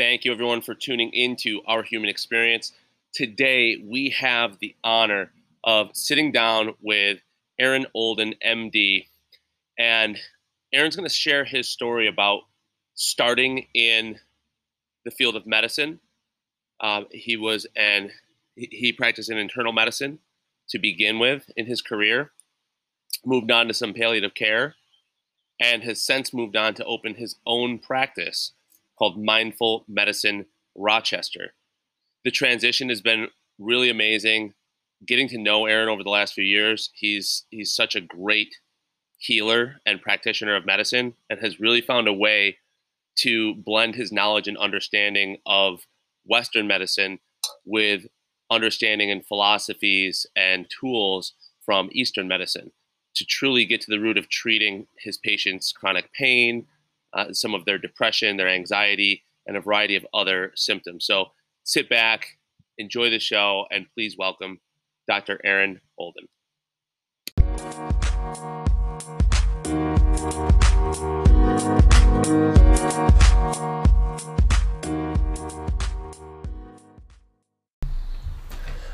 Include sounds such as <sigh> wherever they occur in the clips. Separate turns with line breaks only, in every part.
Thank you, everyone, for tuning into Our Human Experience. Today, we have the honor of sitting down with Aaron Olden, MD. And Aaron's going to share his story about starting in the field of medicine. Uh, he was an he practiced in internal medicine to begin with in his career, moved on to some palliative care, and has since moved on to open his own practice called Mindful Medicine Rochester. The transition has been really amazing. Getting to know Aaron over the last few years, he's he's such a great healer and practitioner of medicine and has really found a way to blend his knowledge and understanding of Western medicine with understanding and philosophies and tools from Eastern medicine to truly get to the root of treating his patients' chronic pain, uh, some of their depression, their anxiety, and a variety of other symptoms. So sit back, enjoy the show, and please welcome Dr. Aaron Olden.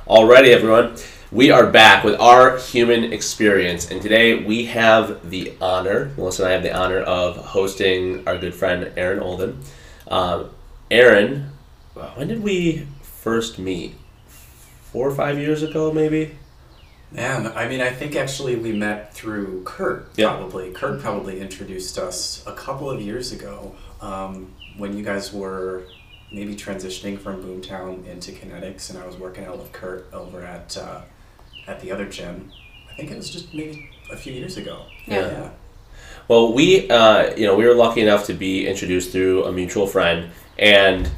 Alrighty, everyone. We are back with our human experience, and today we have the honor, Melissa and I have the honor of hosting our good friend Aaron Olden. Um, Aaron, when did we first meet? Four or five years ago, maybe?
Man, I mean, I think actually we met through Kurt,
Yeah.
probably. Kurt probably introduced us a couple of years ago um, when you guys were maybe transitioning from Boomtown into Kinetics, and I was working out with Kurt over at uh, at the other gym. I think it was just maybe a few years ago.
Yeah. Well, we, uh, you know, we were lucky enough to be introduced through a mutual friend, and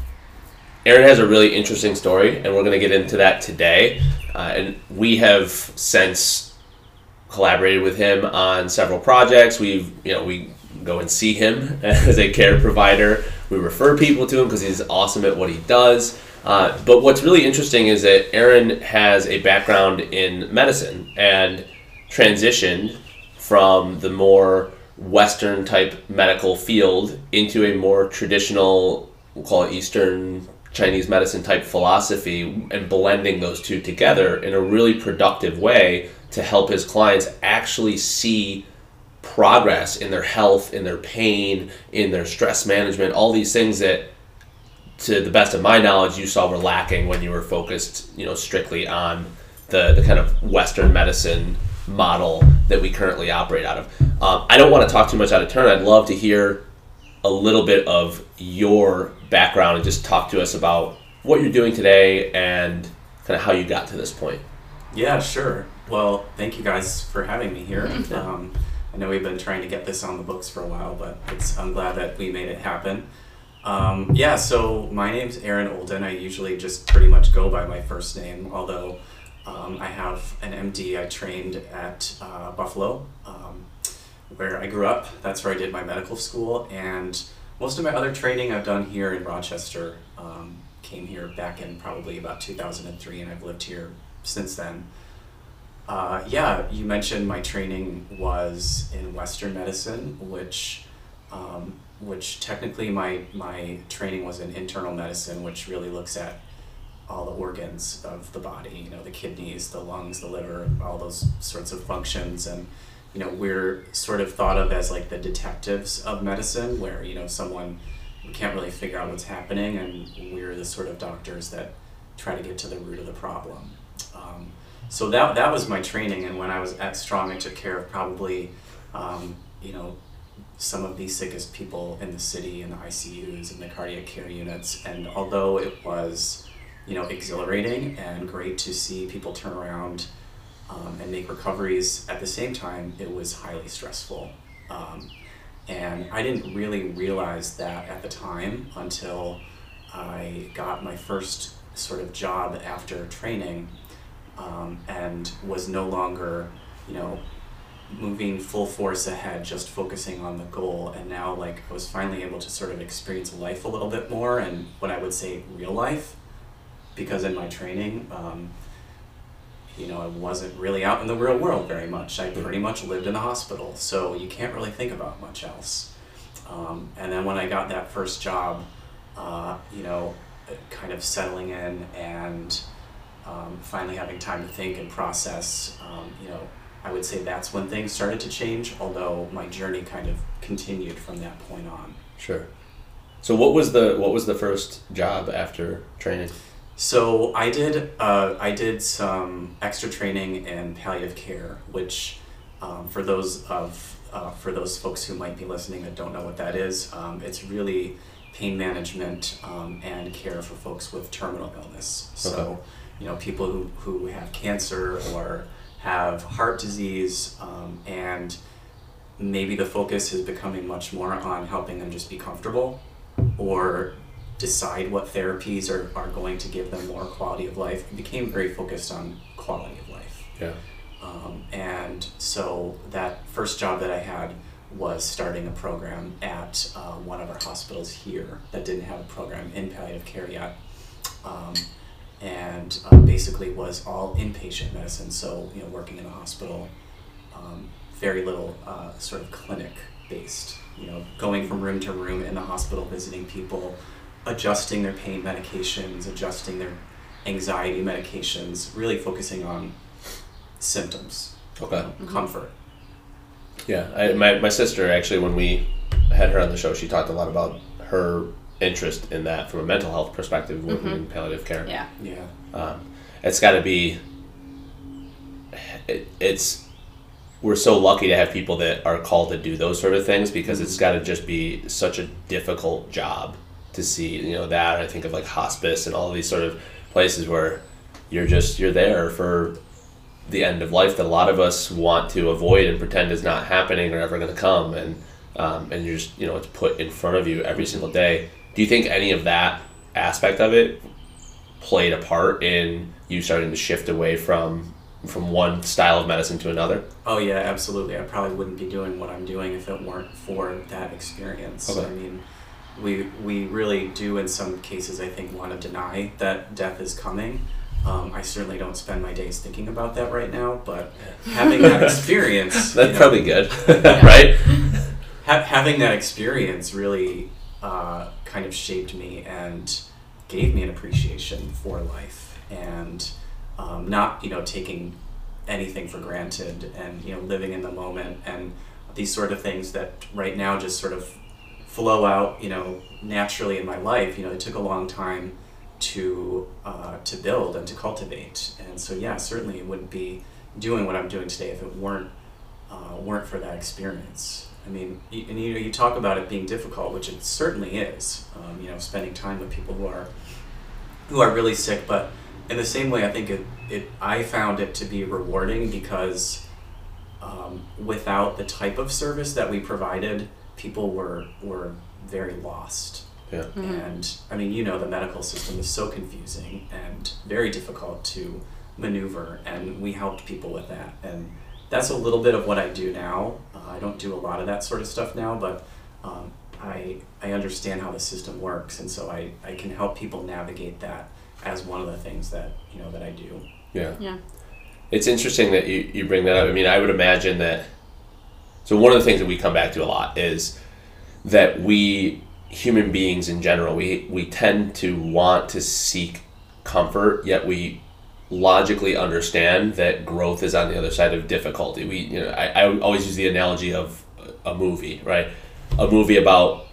Aaron has a really interesting story, and we're going to get into that today. Uh, and we have since collaborated with him on several projects. We've, you know, we go and see him <laughs> as a care provider. We refer people to him because he's awesome at what he does. Uh, but what's really interesting is that Aaron has a background in medicine and transitioned from the more Western type medical field into a more traditional, we'll call it Eastern Chinese medicine type philosophy and blending those two together in a really productive way to help his clients actually see progress in their health, in their pain, in their stress management, all these things that to the best of my knowledge you saw were lacking when you were focused, you know, strictly on the, the kind of Western medicine model that we currently operate out of. Um, I don't want to talk too much out of turn. I'd love to hear a little bit of your background and just talk to us about what you're doing today and kind of how you got to this point.
Yeah, sure. Well, thank you guys for having me here. <laughs> Um, I know we've been trying to get this on the books for a while, but it's, I'm glad that we made it happen. Um, yeah, so my name's Aaron Olden. I usually just pretty much go by my first name, although um, I have an MD. I trained at uh, Buffalo, um, where I grew up. That's where I did my medical school, and most of my other training I've done here in Rochester. Um, came here back in probably about 2003, and I've lived here since then. Uh, yeah, you mentioned my training was in Western medicine, which, um, which technically my my training was in internal medicine, which really looks at all the organs of the body. You know, the kidneys, the lungs, the liver, all those sorts of functions, and you know, we're sort of thought of as like the detectives of medicine, where you know someone can't really figure out what's happening, and we're the sort of doctors that try to get to the root of the problem. Um, so that that was my training, and when I was at Strong, I took care of probably, um, you know, some of the sickest people in the city in the ICUs and the cardiac care units. And although it was, you know, exhilarating and great to see people turn around um, and make recoveries, at the same time, it was highly stressful. Um, and I didn't really realize that at the time until I got my first sort of job after training um, and was no longer, you know, moving full force ahead, just focusing on the goal. And now, like, I was finally able to sort of experience life a little bit more and what I would say real life. Because in my training, um, you know, I wasn't really out in the real world very much. I pretty much lived in the hospital, so you can't really think about much else. Um, and then when I got that first job, uh, you know, kind of settling in and um, finally having time to think and process, um, you know, I would say that's when things started to change, although my journey kind of continued from that point on.
Sure. So what was the what was the first job after training?
So I did uh, I did some extra training in palliative care, which um, for those of uh, for those folks who might be listening that don't know what that is, um, it's really pain management um, and care for folks with terminal illness. So
Okay.
you know people who, who have cancer or have heart disease um, and maybe the focus is becoming much more on helping them just be comfortable or decide what therapies are, are going to give them more quality of life. It became very focused on quality of life.
Yeah.
Um, and so that first job that I had was starting a program at uh, one of our hospitals here that didn't have a program in palliative care yet. Um, and uh, basically was all inpatient medicine, so you know, working in a hospital, um, very little uh, sort of clinic based. You know, going from room to room in the hospital, visiting people, adjusting their pain medications, adjusting their anxiety medications, really focusing on symptoms,
Okay.
comfort.
Yeah, I, my, my sister actually, when we had her on the show, she talked a lot about her interest in that from a mental health perspective, working in palliative care.
Yeah.
Yeah.
Um, it's got to be. It, it's we're so lucky to have people that are called to do those sort of things because it's got to just be such a difficult job to see you know that I think of like hospice and all these sort of places where you're just you're there for the end of life that a lot of us want to avoid and pretend is not happening or ever going to come and um, and you're just you know it's put in front of you every single day do you think any of that aspect of it played a part in you starting to shift away from from one style of medicine to another
Oh yeah, absolutely. I probably wouldn't be doing what I'm doing if it weren't for that experience.
Okay.
I mean, we we really do in some cases I think want to deny that death is coming. Um, I certainly don't spend my days thinking about that right now, but <laughs> having that experience,
that's
you know,
probably good <laughs> <laughs> right
ha- having that experience really uh, kind of shaped me and gave me an appreciation for life and um, not you know taking anything for granted and you know living in the moment and these sort of things that right now just sort of flow out you know naturally in my life you know it took a long time to uh, to build and to cultivate and so yeah certainly it wouldn't be doing what I'm doing today if it weren't uh, weren't for that experience. I mean, and you know, you talk about it being difficult, which it certainly is. Um, you know, spending time with people who are who are really sick, but in the same way, I think it, it I found it to be rewarding because um, without the type of service that we provided, people were were very lost.
yeah
And I mean, you know, the medical system is so confusing and very difficult to maneuver, and we helped people with that. And that's a little bit of what I do now. Uh, I don't do a lot of that sort of stuff now, but um, I I understand how the system works, and so I, I can help people navigate that as one of the things that you know that I do.
yeah
Yeah.
It's interesting that you, you bring that up. I mean, I would imagine that. So, one of the things that we come back to a lot is that we, human beings in general, we, we tend to want to seek comfort, yet we logically understand that growth is on the other side of difficulty. We, you know, I, I always use the analogy of a movie, right? A movie about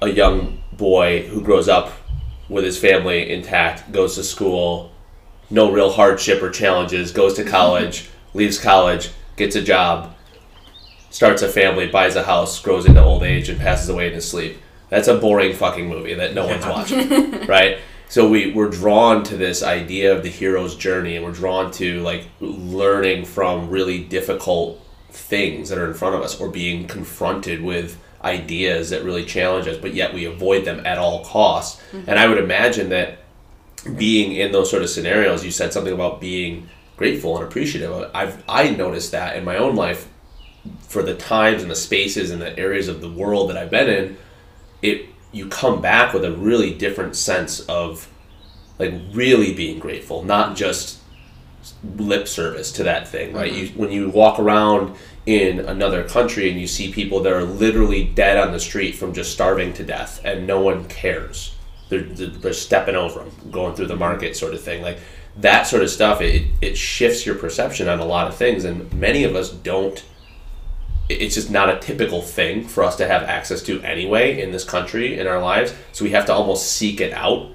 a young boy who grows up with his family intact, goes to school, no real hardship or challenges, goes to college, <laughs> leaves college, gets a job, starts a family, buys a house, grows into old age, and passes away in his sleep. That's a boring fucking movie that no one's watching, <laughs> right? So we we're drawn to this idea of the hero's journey, and we're drawn to like learning from really difficult things that are in front of us, or being confronted with ideas that really challenge us, but yet we avoid them at all costs. Mm-hmm. And I would imagine that being in those sort of scenarios, you said something about being grateful and appreciative. I've I noticed that in my own life for the times and the spaces and the areas of the world that I've been in, it you come back with a really different sense of like really being grateful, not just lip service to that thing, right? Mm-hmm. You when you walk around in another country and you see people that are literally dead on the street from just starving to death and no one cares they're, they're stepping over them, going through the mm-hmm. market, sort of thing. Like that sort of stuff, it it shifts your perception on a lot of things, and many of us don't. It's just not a typical thing for us to have access to anyway in this country in our lives. So we have to almost seek it out,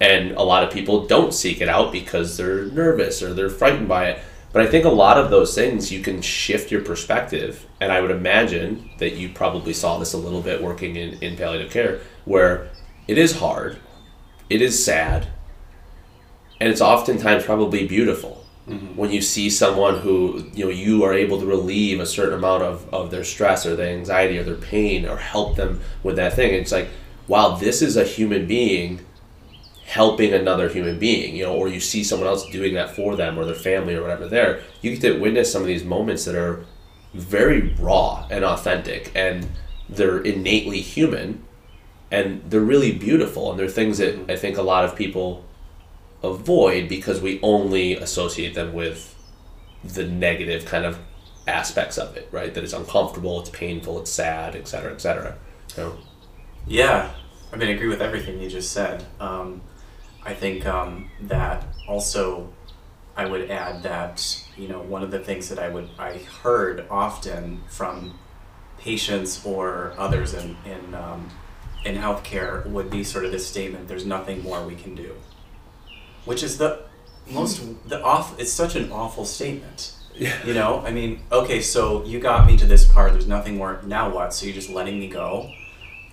and a lot of people don't seek it out because they're nervous or they're frightened by it. But I think a lot of those things you can shift your perspective, and I would imagine that you probably saw this a little bit working in, in palliative care, where it is hard, it is sad, and it's oftentimes probably beautiful
Mm-hmm.
when you see someone who you know you are able to relieve a certain amount of, of their stress or their anxiety or their pain or help them with that thing. It's like, wow, this is a human being helping another human being, you know, or you see someone else doing that for them or their family or whatever there, you get to witness some of these moments that are very raw and authentic and they're innately human and they're really beautiful and they're things that I think a lot of people avoid because we only associate them with the negative kind of aspects of it, right? That it's uncomfortable, it's painful, it's sad, et cetera, et cetera. So,
Yeah, I mean, I agree with everything you just said. Um, I think um, that also, I would add that you know one of the things that I would I heard often from patients or others in in um, in healthcare would be sort of this statement: "There's nothing more we can do," which is the most the off. It's such an awful statement. Yeah. You know, I mean, okay, so you got me to this part. There's nothing more. Now what? So you're just letting me go?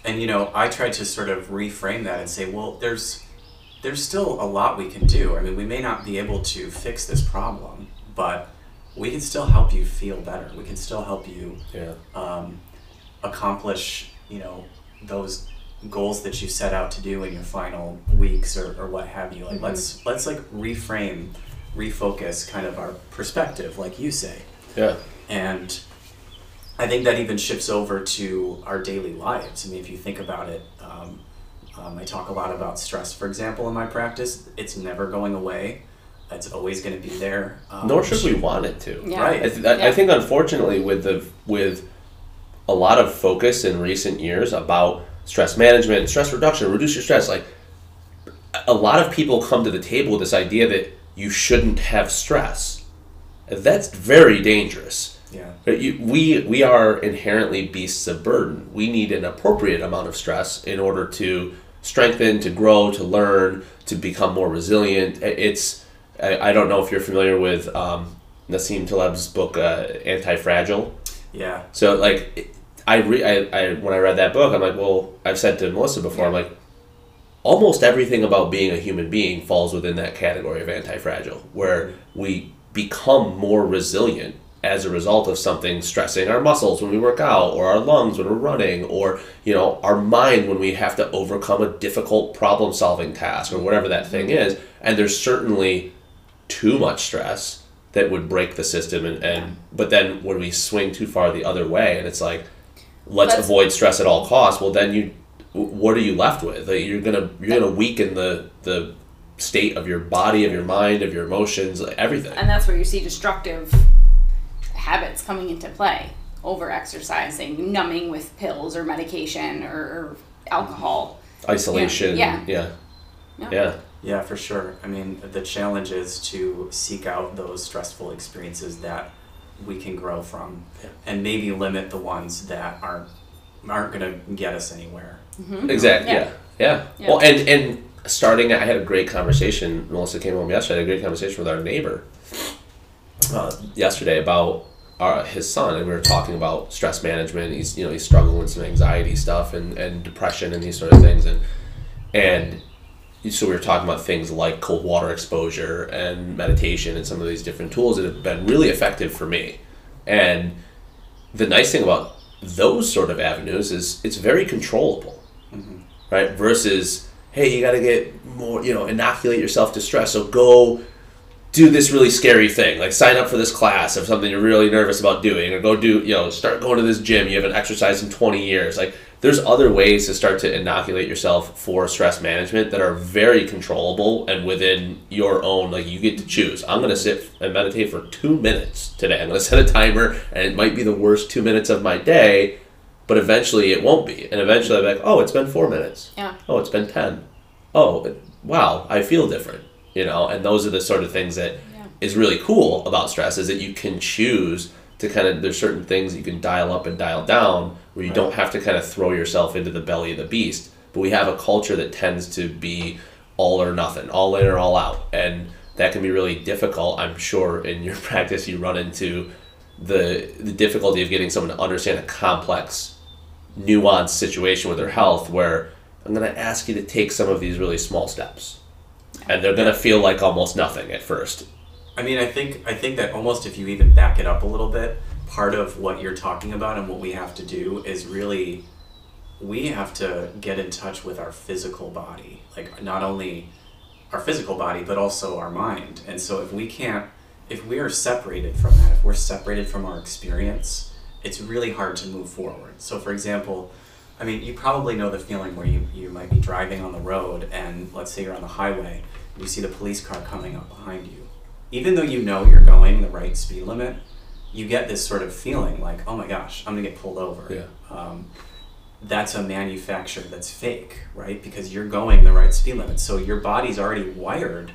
And you know, I tried to sort of reframe that and say, well, there's there's still a lot we can do. I mean, we may not be able to fix this problem, but we can still help you feel better. We can still help you
yeah.
um, accomplish, you know, those goals that you set out to do in your final weeks or, or what have you. Like let's let's like reframe, refocus kind of our perspective, like you say.
Yeah.
And I think that even shifts over to our daily lives. I mean, if you think about it, um, um, I talk a lot about stress, for example, in my practice. It's never going away. It's always going to be there. Um,
Nor should we want it to.
Yeah.
Right.
I, th- I- I think unfortunately with the with a lot of focus in recent years about stress management stress reduction, reduce your stress, like a lot of people come to the table with this idea that you shouldn't have stress. That's very dangerous.
Yeah.
But you, we we are inherently beasts of burden. We need an appropriate amount of stress in order to strengthen, to grow, to learn, to become more resilient. It's I, I don't know if you're familiar with um, Nassim Taleb's book uh, Anti Fragile.
Yeah.
So like I, re- I I when I read that book, I'm like, well, I've said to Melissa before, I'm like, almost everything about being a human being falls within that category of anti-fragile, where we become more resilient as a result of something stressing our muscles when we work out, or our lungs when we're running, or you know our mind when we have to overcome a difficult problem-solving task, or whatever that thing mm-hmm. is. And there's certainly too much stress that would break the system, and, and but then when we swing too far the other way, and it's like let's
Let's-
avoid stress at all costs. Well, then you, what are you left with? Like you're gonna you're gonna weaken the the state of your body, of your mind, of your emotions, like everything.
And that's where you see destructive habits coming into play. Over exercising, numbing with pills or medication or, or alcohol. Mm-hmm.
Isolation.
Yeah.
Yeah.
Yeah.
Yeah.
Yeah, for sure. I mean, the challenge is to seek out those stressful experiences that we can grow from,
Yeah.
and maybe limit the ones that aren't aren't gonna get us anywhere.
Exactly.
Yeah.
Yeah. Yeah.
Yeah.
Well, and and starting, I had a great conversation. Melissa came home yesterday. I had a great conversation with our neighbor uh, yesterday about our, his son, and we were talking about stress management. He's you know he's struggling with some anxiety stuff and, and depression and these sort of things, and and so we were talking about things like cold water exposure and meditation and some of these different tools that have been really effective for me. And the nice thing about those sort of avenues is it's very controllable, mm-hmm. right? Versus, hey, you got to get more, you know, inoculate yourself to stress. So go do this really scary thing, like sign up for this class of something you're really nervous about doing, or go do, you know, start going to this gym you haven't exercised in 20 years. Like, there's other ways to start to inoculate yourself for stress management that are very controllable and within your own, like, you get to choose. I'm going to sit and meditate for two minutes today. I'm going <laughs> to set a timer, and it might be the worst two minutes of my day, but eventually it won't be. And eventually I'll be like, oh, it's been four minutes.
Yeah.
Oh, it's been 10. oh, wow, I feel different, you know, and those are the sort of things that is
Yeah.
really cool about stress is that you can choose to kind of there's certain things you can dial up and dial down where you
Right.
don't have to kind of throw yourself into the belly of the beast. But we have a culture that tends to be all or nothing, all in or all out, and that can be really difficult. I'm sure in your <laughs> practice you run into the the difficulty of getting someone to understand a complex, nuanced situation with their health where I'm going to ask you to take some of these really small steps. And they're going to feel like almost nothing at first.
I mean, I think I think that almost if you even back it up a little bit, part of what you're talking about and what we have to do is really we have to get in touch with our physical body, like not only our physical body but also our mind. And so if we can't if we are separated from that, if we're separated from our experience, it's really hard to move forward. So for example, I mean, you probably know the feeling where you, you might be driving on the road and let's say you're on the highway, you see the police car coming up behind you even though you know you're going the right speed limit, you get this sort of feeling like, oh my gosh, I'm gonna get pulled over.
Yeah.
Um, that's a manufacture that's fake, right? Because you're going the right speed limit. So your body's already wired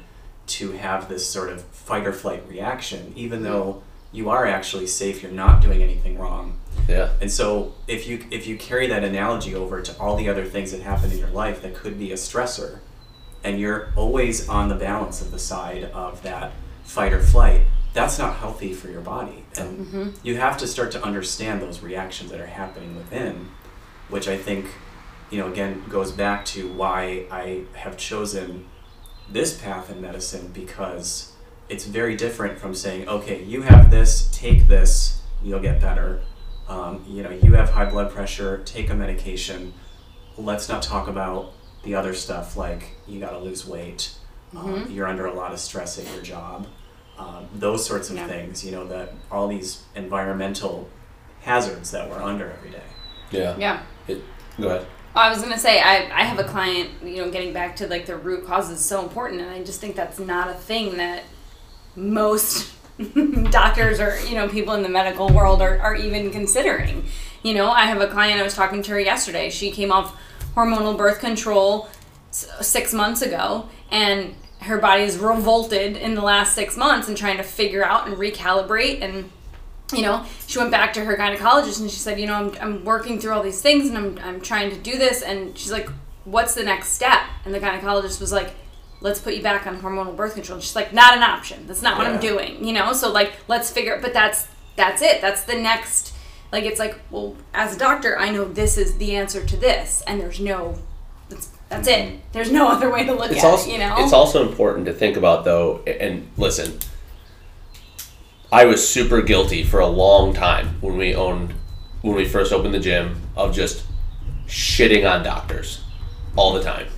to have this sort of fight or flight reaction, even though you are actually safe, you're not doing anything wrong.
Yeah.
And so if you if you carry that analogy over to all the other things that happen in your life that could be a stressor, and you're always on the balance of the side of that fight or flight, that's not healthy for your body. And you have to start to understand those reactions that are happening within, which I think, you know, again goes back to why I have chosen this path in medicine because it's very different from saying, okay, you have this, take this, you'll get better. Um, you know, you have high blood pressure, take a medication. Let's not talk about the other stuff like you got to lose weight, um, you're under a lot of stress at your job, um, those sorts of
Yeah.
things. You know, that all these environmental hazards that we're under every day.
Yeah.
Yeah.
Go ahead.
I was gonna say I, I have a client, you know, getting back to like the root causes is so important and I just think that's not a thing that most <laughs> doctors or, you know, people in the medical world are, are even considering. You know, I have a client I was talking to her yesterday. She came off hormonal birth control s- six months ago and her body is revolted in the last six months and trying to figure out and recalibrate and you know, she went back to her gynecologist and she said, you know, I'm, I'm working through all these things and I'm, I'm trying to do this. And she's like, what's the next step? And the gynecologist was like, let's put you back on hormonal birth control. And she's like, not an option. That's not what I'm doing, you know? So like, let's figure, but that's, that's it. That's the next, like, it's like, well, as a doctor, I know this is the answer to this. And there's no, that's, that's it. There's no other way to look
It's
at
also
it, you know?
it's also important to think about though and listen. I was super guilty for a long time when we owned when we first opened the gym of just shitting on doctors all the time.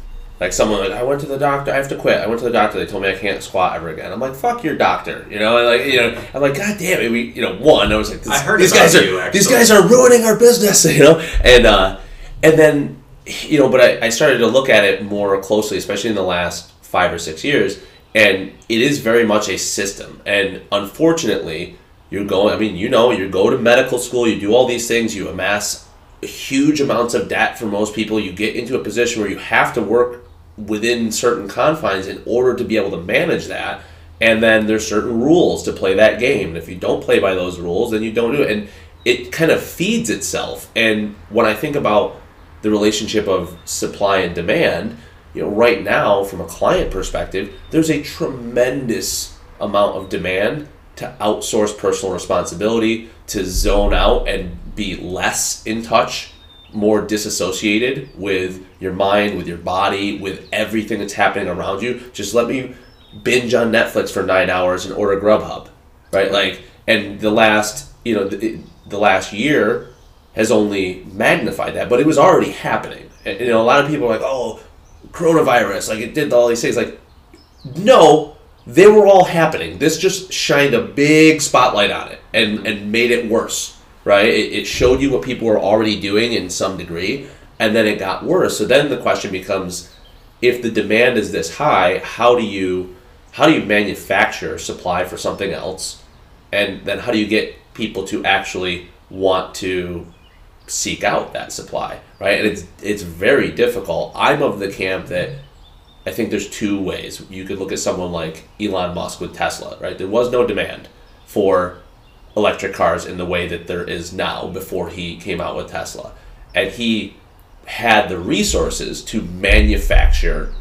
Like someone like I went to the doctor, I have to quit. I went to the doctor, they told me I can't squat ever again. I'm like, fuck your doctor, you know. And like you know, I'm like, god damn it, we you know one. I was like, this,
I heard
these
about
guys are
you,
these guys are ruining our business, <laughs> you know. And uh, and then you know, but I, I started to look at it more closely, especially in the last five or six years, and it is very much a system. And unfortunately, you're going. I mean, you know, you go to medical school, you do all these things, you amass huge amounts of debt for most people. You get into a position where you have to work within certain confines in order to be able to manage that. And then there's certain rules to play that game. And if you don't play by those rules, then you don't do it. And it kind of feeds itself. And when I think about the relationship of supply and demand, you know, right now from a client perspective, there's a tremendous amount of demand to outsource personal responsibility, to zone out and be less in touch, more disassociated with your mind, with your body, with everything that's happening around you. Just let me binge on Netflix for nine hours and order Grubhub, right? Like, and the last, you know, the, the last year has only magnified that, but it was already happening. And, a lot of people are like, oh, coronavirus, like it did all these things. Like, no, they were all happening. This just shined a big spotlight on it and, and made it worse, right? It, it showed you what people were already doing in some degree, and then it got worse. So then the question becomes, if the demand is this high, how do you how do you manufacture supply for something else, and then how do you get people to actually want to seek out that supply, right? And it's it's very difficult. I'm of the camp that I think there's two ways. You could look at someone like Elon Musk with Tesla, right? There was no demand for electric cars in the way that there is now before he came out with Tesla. And he had the resources to manufacture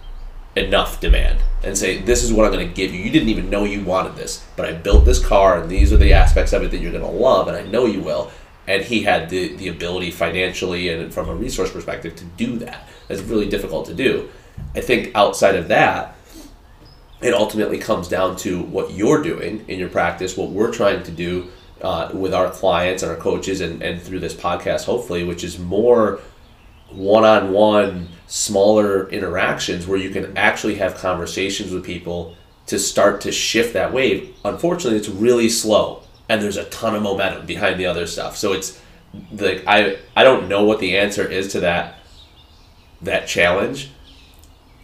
enough demand and say, This is what I'm going to give you. You didn't even know you wanted this, but I built this car, and these are the aspects of it that you're going to love, and I know you will. And he had the, the ability financially and from a resource perspective to do that. That's really difficult to do. I think outside of that, it ultimately comes down to what you're doing in your practice, what we're trying to do uh, with our clients and our coaches, and, and through this podcast, hopefully, which is more one on one, smaller interactions where you can actually have conversations with people to start to shift that wave. Unfortunately, it's really slow and there's a ton of momentum behind the other stuff. So it's like I I don't know what the answer is to that that challenge.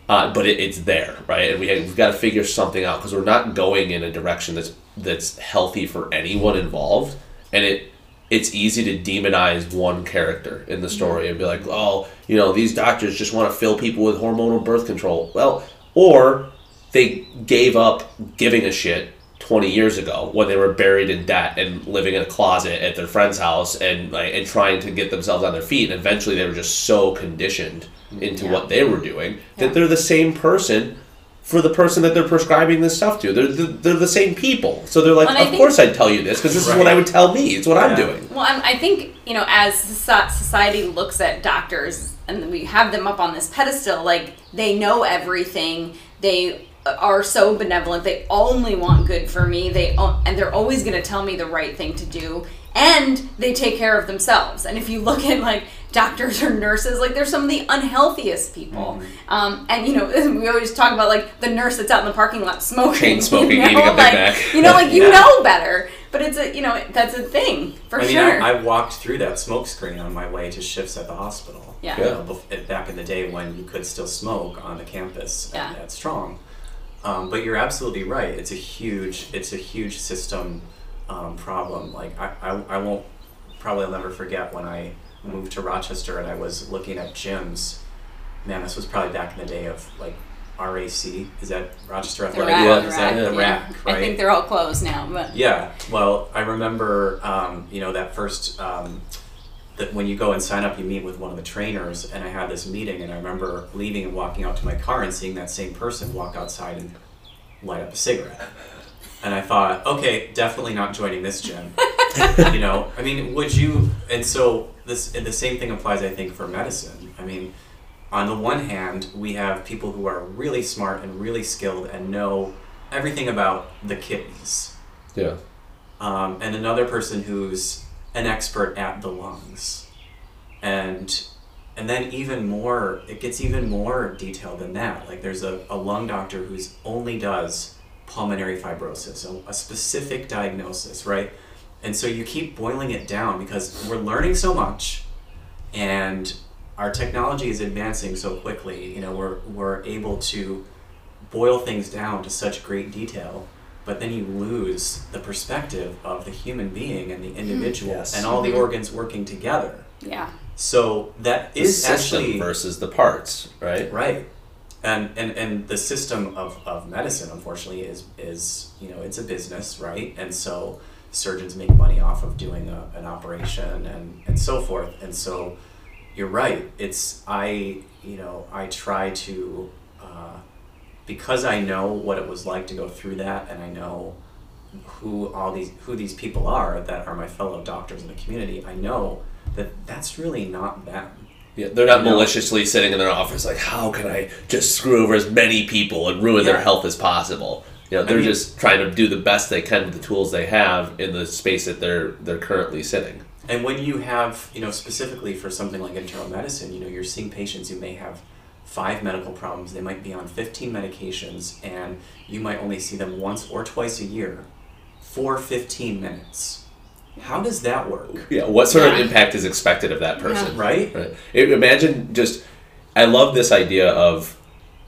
Uh, but it, it's there, right? And we, we've got to figure something out because we're not going in a direction that's that's healthy for anyone involved. And it it's easy to demonize one character in the story and be like, oh, you know, these doctors just want to fill people with hormonal birth control. Well, or they gave up giving a shit 20 years ago when they were buried in debt and living in a closet at their friend's house and like and trying to get themselves on their feet and eventually they were just so conditioned into
Yeah.
what they were doing that they're the same person for the person that they're prescribing this stuff to. They're, they're, they're the same people. So they're like of
think-
course i'd tell you this because this is what i would tell me. It's what i'm doing.
Well, I'm, I think you know, as society looks at doctors and we have them up on this pedestal, like they know everything. They are so benevolent. They only want good for me. They and they're always going to tell me the right thing to do. And they take care of themselves. And if you look at like doctors or nurses, like they're some of the unhealthiest people. Um, and you know, <laughs> we always talk about like the nurse that's out in the parking lot smoking,
Chain <laughs> smoking,
you know?
eating a Big
like,
Mac.
You know, like you
Yeah.
know better. But it's a you know that's a thing for sure.
I mean,
sure.
I, I walked through that smoke screen on my way to shifts at the hospital.
Yeah.
You know, back in the day when you could still smoke on the campus
Yeah.
at, at Strong. Um, but you're absolutely right. It's a huge, it's a huge system um, problem. Like I, I, I won't probably I'll never forget when I moved to Rochester and I was looking at gyms. Man, this was probably back in the day of like RAC. Is that Rochester
The
Athletic
rack,
Club? Is that the
yeah.
rack? Right.
I think they're all closed now, but
Yeah, well, I remember, um, you know, that first, um, that when you go and sign up, you meet with one of the trainers, and I had this meeting, and I remember leaving and walking out to my car and seeing that same person walk outside and light up a cigarette. And I thought, okay, definitely not joining this gym. <laughs> you know, I mean, would you? And so this, and the same thing applies, I think, for medicine. I mean, on the one hand, we have people who are really smart and really skilled and know everything about the kidneys
yeah
um, and another person who's an expert at the lungs. And and then even more it gets even more detailed than that. Like there's a, a lung doctor who's only does pulmonary fibrosis a, a specific diagnosis right? And so you keep boiling it down because we're learning so much and our technology is advancing so quickly you know we're, we're able to boil things down to such great detail but then you lose the perspective of the human being and the individual
Yes.
and all the organs working together.
Yeah.
so that
the
is
system
actually
versus the parts right?
Right. And, and and the system of, of medicine unfortunately is is you know it's a business right? And so surgeons make money off of doing a, an operation and, and so forth. And so you're right. It's i you know i try to uh, because i know what it was like to go through that and i know who all these who these people are that are my fellow doctors in the community i know that that's really not them
Yeah, they're not
No.
maliciously sitting in their office like, how can I just screw over as many people and ruin their health as possible? You know, they're
mean-
just trying to do the best they can with the tools they have in the space that they're they're currently sitting.
And when you have, you know, specifically for something like internal medicine, you know, you're seeing patients who may have five medical problems. They might be on 15 medications, and you might only see them once or twice a year for 15 minutes. How does that work?
Yeah, what sort of impact is expected of that person?
Right?
Right. Imagine just, I love this idea of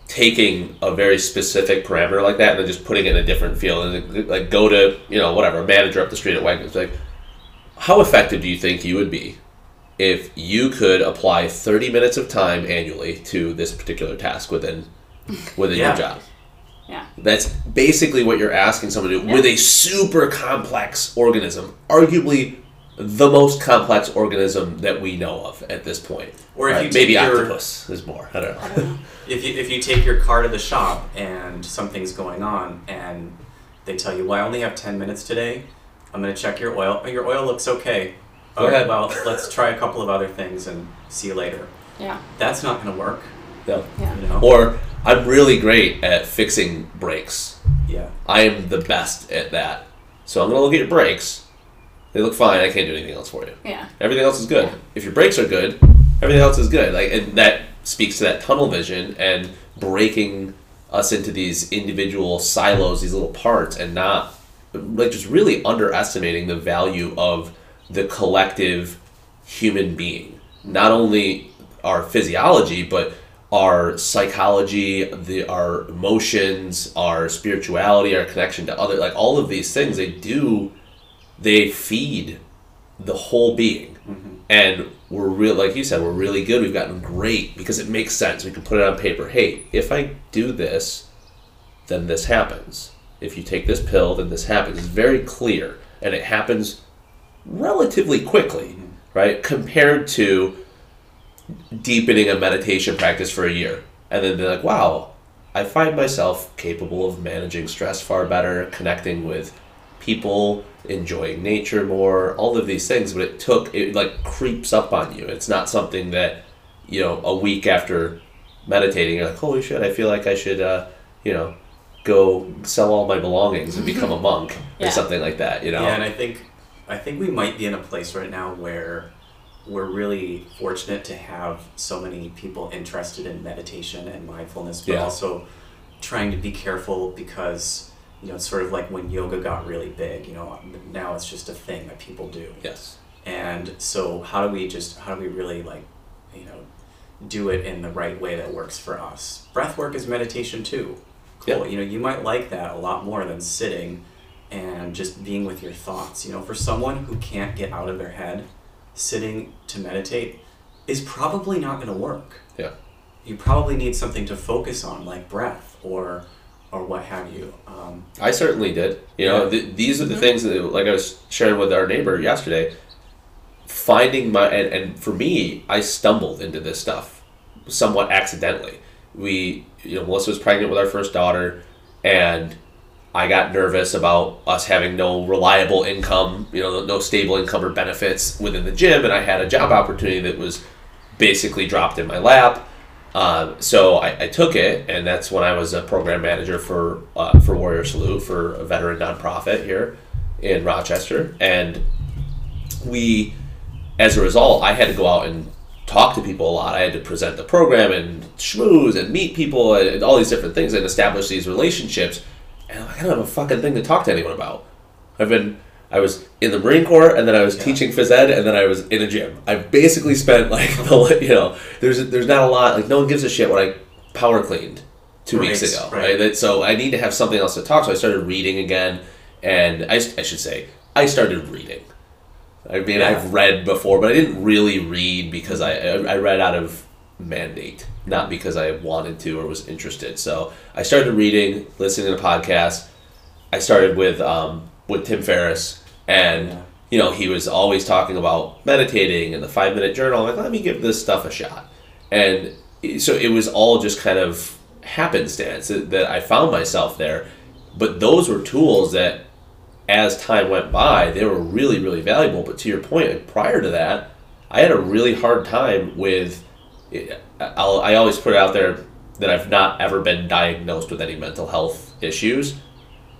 taking a very specific parameter like that and then just putting it in a different field and like go to you know whatever a manager up the street at Wegmans like, how effective do you think you would be if you could apply 30 minutes of time annually to this particular task within with a
Yeah.
new job.
Yeah.
That's basically what you're asking someone to do
Yeah.
with a super complex organism, arguably the most complex organism that we know of at this point.
Or if
Right,
you take
maybe
your-
octopus is more. I don't know.
If you, if you take your car to the shop and something's going on and they tell you, well, I only have 10 minutes today, I'm going to check your oil. Oh, your oil looks okay.
Go
Okay,
ahead.
well, let's try a couple of other things and see you later.
Yeah.
That's not going to work,
No.
Yeah.
you know?
Or I'm really great at fixing brakes.
yeah.
I am the best at that. So I'm gonna look at your brakes. They look fine. I can't do anything else for you.
Yeah.
Everything else is good.
Yeah.
If your brakes are good, everything else is good. Like and that speaks to that tunnel vision and breaking us into these individual silos, these little parts, and not like just really underestimating the value of the collective human being. Not only our physiology, but our psychology, the our emotions, our spirituality, our connection to other like all of these things they do they feed the whole being. Mm-hmm. And we're real like you said, we're really good. We've gotten great because it makes sense. We can put it on paper. Hey, if I do this, then this happens. If you take this pill, then this happens. It's very clear. And it happens relatively quickly, right? Compared to deepening a meditation practice for a year. And then be like, wow, I find myself capable of managing stress far better, connecting with people, enjoying nature more, all of these things. But it took, it like creeps up on you. It's not something that, you know, a week after meditating, you're like, holy shit, I feel like I should, uh, you know, go sell all my belongings and become a monk <laughs>
Yeah.
or something like that, you know?
Yeah, and I think I think we might be in a place right now where we're really fortunate to have so many people interested in meditation and mindfulness, but
Yeah.
also trying to be careful because you know it's sort of like when yoga got really big. You know, now it's just a thing that people do.
yes.
And so, how do we just how do we really like, you know, do it in the right way that works for us? Breath work is meditation too. Cool.
Yeah.
You know, you might like that a lot more than sitting and just being with your thoughts. You know, for someone who can't get out of their head, sitting to meditate is probably not going to work.
Yeah.
You probably need something to focus on, like breath or or what have you. Um,
I certainly did. You know,
Yeah.
th- these are the things that, like I was sharing with our neighbor yesterday. Finding my and, and for me, I stumbled into this stuff somewhat accidentally. We, you know, Melissa was pregnant with our first daughter, and I got nervous about us having no reliable income, you know, no stable income or benefits within the gym, and I had a job opportunity that was basically dropped in my lap. Um, so I, I took it, and that's when I was a program manager for uh, for Warrior Salute for a veteran nonprofit here in Rochester, and we, as a result, I had to go out and talk to people a lot. I had to present the program and schmooze and meet people and all these different things and establish these relationships. And like, I don't have a fucking thing to talk to anyone about. I've been, I was in the Marine Corps and then I was
Yeah.
teaching phys ed and then I was in a gym. I've basically spent like, <laughs> the, you know, there's there's not a lot, like no one gives a shit what I power cleaned two weeks ago,
right.
right? So I need to have something else to talk. So I started reading again, and I, I should say I started reading. I mean,
Yeah.
I've read before, but I didn't really read because I I read out of mandate, not because I wanted to or was interested. So I started reading, listening to podcasts. I started with um, with Tim Ferriss, and
Yeah.
you know he was always talking about meditating and the five minute journal. I'm like, let me give this stuff a shot, and so it was all just kind of happenstance that, that I found myself there. But those were tools that as time went by, they were really, really valuable. But to your point, prior to that, I had a really hard time with. I'll, I always put it out there that I've not ever been diagnosed with any mental health issues,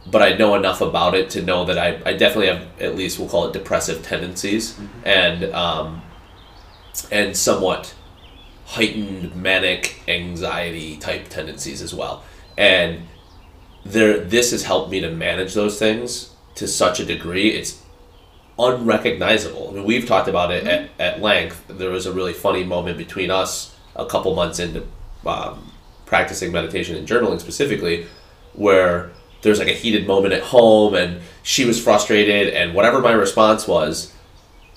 but I know enough about it to know that I, I definitely have at least we'll call it depressive tendencies and um, and somewhat heightened manic anxiety type tendencies as well. And there this has helped me to manage those things to such a degree it's unrecognizable. I mean, we've talked about it at, at length. There was a really funny moment between us a couple months into um, practicing meditation and journaling specifically, where there's like a heated moment at home, and she was frustrated, and whatever my response was,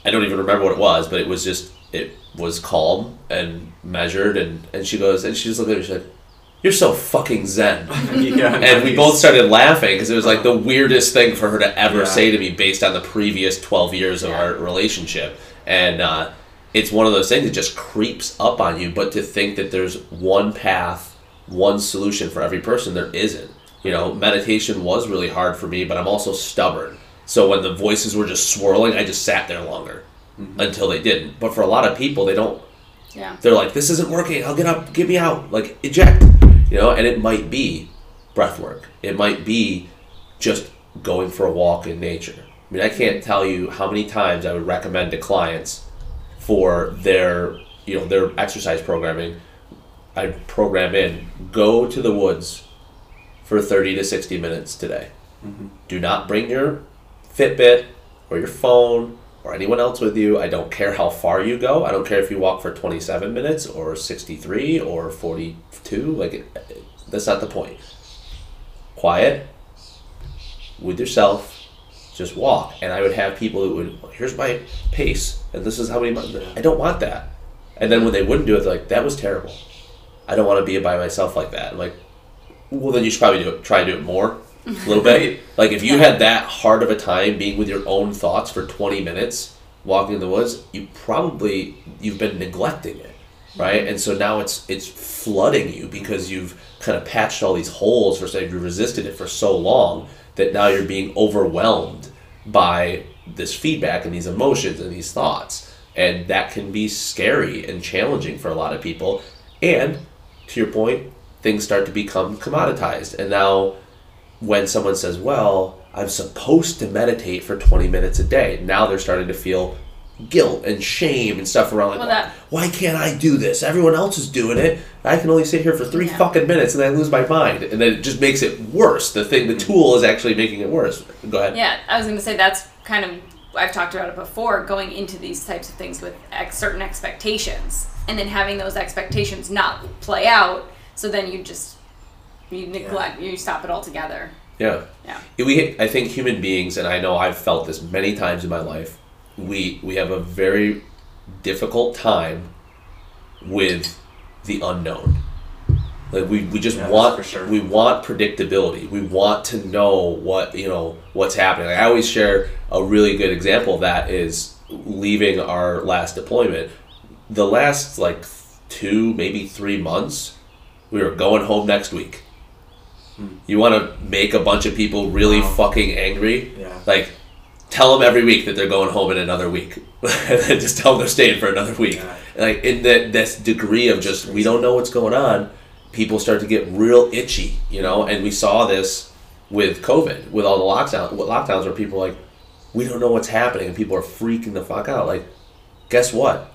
I don't even remember what it was, but it was just it was calm and measured, and and she goes, and she just looked at me, she's said, you're so fucking zen. <laughs>
yeah,
And we both started laughing because it was like the weirdest thing for her to ever
Yeah.
say to me based on the previous 12 years of
Yeah.
our relationship. And uh, it's one of those things that just creeps up on you. But to think that there's one path, one solution for every person, there isn't. You know, meditation was really hard for me, but I'm also stubborn. So when the voices were just swirling, I just sat there longer mm-hmm. until they didn't. But for a lot of people, they don't
Yeah.
they're like, "This isn't working. I'll get up. Get me out. Like eject." You know, and it might be breath work. It might be just going for a walk in nature. I mean, I can't mm-hmm. tell you how many times I would recommend to clients for their, you know, their exercise programming. I program in go to the woods for 30 to 60 minutes today. Mm-hmm. Do not bring your Fitbit or your phone or anyone else with you. I don't care how far you go. I don't care if you walk for 27 minutes or 63 or 42. Like, it, it- that's not the point. Quiet with yourself. Just walk. And I would have people who would, here's my pace, and this is how many. mi-" I don't want that. And then when they wouldn't do it, they're like, that was terrible. I don't want to be by myself like that. I'm like, well, then you should probably do it. Try to do it more, a little bit. <laughs> Like if you had that hard of a time being with your own thoughts for 20 minutes, walking in the woods, you probably you've been neglecting it, right? Mm-hmm. And so now it's it's flooding you because you've kind of patched all these holes for saying you resisted it for so long that now you're being overwhelmed by this feedback and these emotions and these thoughts. And that can be scary and challenging for a lot of people. And to your point, things start to become commoditized. And now, when someone says, Well, I'm supposed to meditate for 20 minutes a day, now they're starting to feel guilt and shame and stuff around like,
Well, that-
Why can't I do this? Everyone else is doing it. I can only sit here for three
Yeah.
fucking minutes and I lose my mind. And then it just makes it worse. The thing, the mm-hmm. tool is actually making it worse. Go ahead.
Yeah, I was going to say that's kind of I've talked about it before. Going into these types of things with ex- certain expectations, and then having those expectations not play out, so then you just you neglect, you stop it altogether.
Yeah.
Yeah.
We, I think human beings, and I know I've felt this many times in my life. We we have a very difficult time with the unknown. Like we, we just
Yeah,
want
sure.
we want predictability. We want to know what you know what's happening. Like I always share a really good example of that is leaving our last deployment. The last like two maybe three months, we were going home next week. Hmm. You want to make a bunch of people really
Wow.
fucking angry?
Yeah.
Like, tell them every week that they're going home in another week, <laughs> and then just tell them they're staying for another week.
Yeah.
Like in that this degree of just we don't know what's going on, people start to get real itchy, you know. And we saw this with COVID, with all the lockdown lockdowns, where people are like, we don't know what's happening, and people are freaking the fuck out. Like, guess what?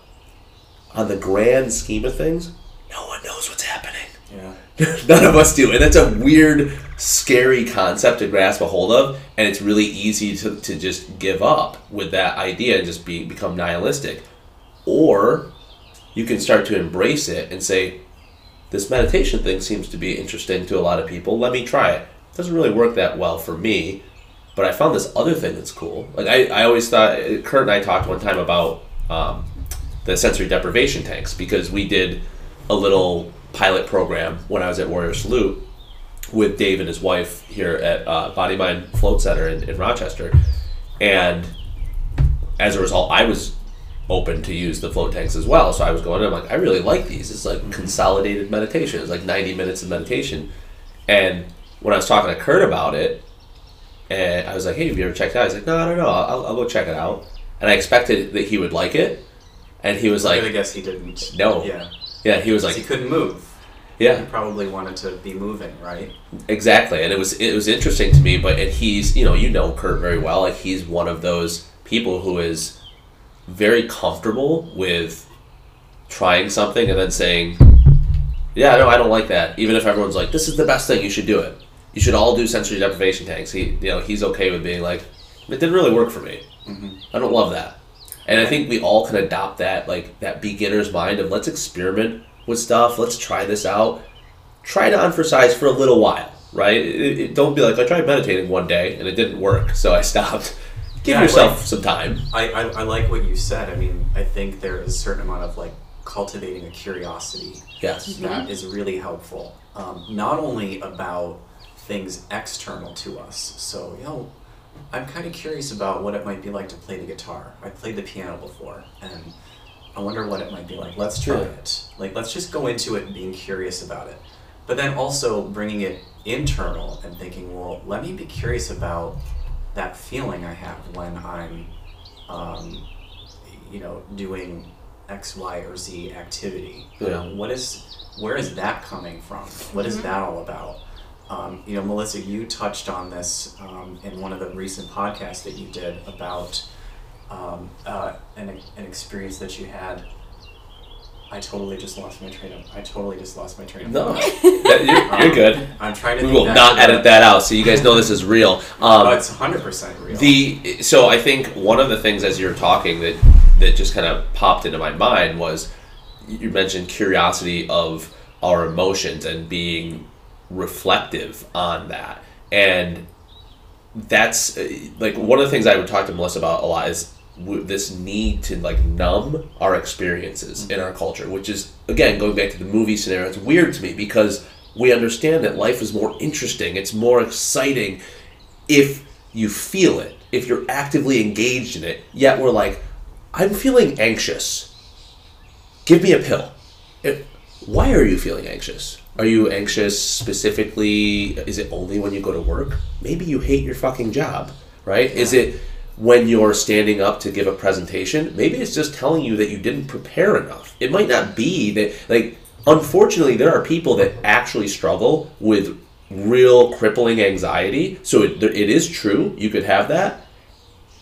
On the grand scheme of things, no one knows what's happening.
Yeah. <laughs>
None of us do. And that's a weird, scary concept to grasp a hold of. And it's really easy to, to just give up with that idea and just be, become nihilistic. Or you can start to embrace it and say, this meditation thing seems to be interesting to a lot of people. Let me try it. It doesn't really work that well for me, but I found this other thing that's cool. Like I, I always thought, Kurt and I talked one time about um, the sensory deprivation tanks because we did a little pilot program when I was at Warrior Salute with Dave and his wife here at uh, Body Mind Float Center in, in Rochester, and as a result, I was open to use the float tanks as well. So I was going, I'm like, I really like these. It's like consolidated meditation. It's like 90 minutes of meditation. And when I was talking to Kurt about it, and I was like, hey, have you ever checked it out? He's like, no, I don't know. I'll, I'll go check it out. And I expected that he would like it. And he was like,
gonna guess he didn't.
No.
Yeah.
yeah, he was
like, he couldn't move.
Yeah,
He probably wanted to be moving, right?
Exactly, and it was it was interesting to me. But and he's you know you know Kurt very well. Like he's one of those people who is very comfortable with trying something and then saying, "Yeah, no, I don't like that." Even if everyone's like, "This is the best thing. You should do it. You should all do sensory deprivation tanks." He you know he's okay with being like, "It didn't really work for me. Mm-hmm. I don't love that." And I think we all can adopt that like that beginner's mind of let's experiment with stuff. Let's try this out try to emphasize for a little while, right? It, it, don't be like I tried meditating one day and it didn't work, so I stopped. <laughs> Give
Yeah,
yourself
like-
some time.
I, I, I like what you said. I mean, I think there is a certain amount of like cultivating a curiosity
Yes.
that is really helpful. Um, not only about things external to us. So, you know, I'm kind of curious about what it might be like to play the guitar. I played the piano before, and I wonder what it might be like. Let's try
Yeah.
it. Like, let's just go into it being curious about it. But then also bringing it internal and thinking, well, let me be curious about that feeling I have when I'm, um, you know, doing X, Y, or Z activity. You
Yeah.
know, what is, where is that coming from? What is that all about? Um, you know, Melissa, you touched on this um, in one of the recent podcasts that you did about um, uh, an, an experience that you had. I totally just lost my train of. I totally just lost my train of.
No,
thought. <laughs>
That- you're, you're good.
I'm trying to.
We will not edit
the-
that out, so you guys know this is real.
Oh,
Um,
it's 100 percent real.
the so I think one of the things as you're talking that that just kind of popped into my mind was you mentioned curiosity of our emotions and being reflective on that, and that's uh, like one of the things I would talk to Melissa about a lot is w- this need to like numb our experiences in mm-hmm. our culture, which is again going back to the movie scenario. It's weird to me because we understand that life is more interesting, it's more exciting if you feel it, if you're actively engaged in it. Yet we're like, I'm feeling anxious. Give me a pill. It- why are you feeling anxious? Are you anxious specifically? Is it only when you go to work? Maybe you hate your fucking job, right? Is it when you're standing up to give a presentation? Maybe it's just telling you that you didn't prepare enough. It might not be that, like, unfortunately, there are people that actually struggle with real crippling anxiety. So it, it is true, you could have that.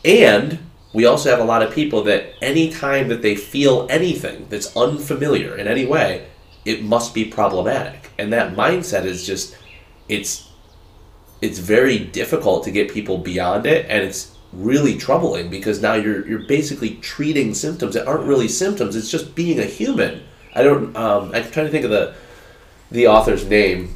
And we also have a lot of people that anytime that they feel anything that's unfamiliar in any way, it must be problematic. And that mindset is just it's it's very difficult to get people beyond it and it's really troubling because now you're you're basically treating symptoms that aren't really symptoms, it's just being a human. I don't um I'm trying to think of the the author's name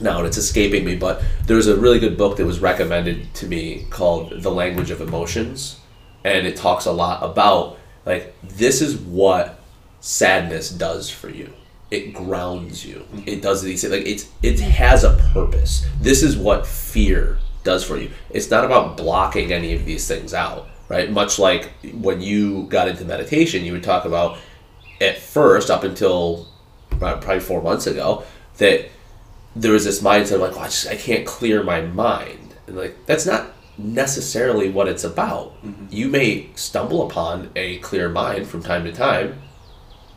now and it's escaping me, but there's a really good book that was recommended to me called The Language of Emotions. And it talks a lot about like this is what sadness does for you. It grounds you. It does these things. Like it's it has a purpose. This is what fear does for you. It's not about blocking any of these things out, right? Much like when you got into meditation, you would talk about at first up until uh, probably four months ago that there was this mindset of like, oh, I just I can't clear my mind, and like that's not necessarily what it's about. You may stumble upon a clear mind from time to time,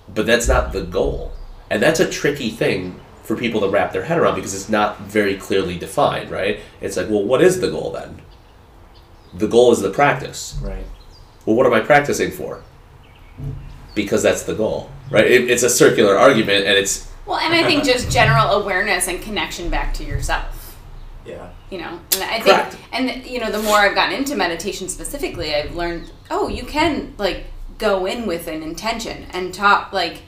but that's not the goal, and that's a tricky thing for people to wrap their head around because it's not very clearly defined, right? It's like, well, what is the goal then? The goal is the practice.
right.
Well, what am I practicing for? Because that's the goal, right? It, it's a circular argument, and it's <laughs>
Well, and I think just general awareness and connection back to yourself.
Yeah.
You know, and I think,
Correct.
and you know, the more I've gotten into meditation specifically, I've learned, oh, you can like go in with an intention and talk like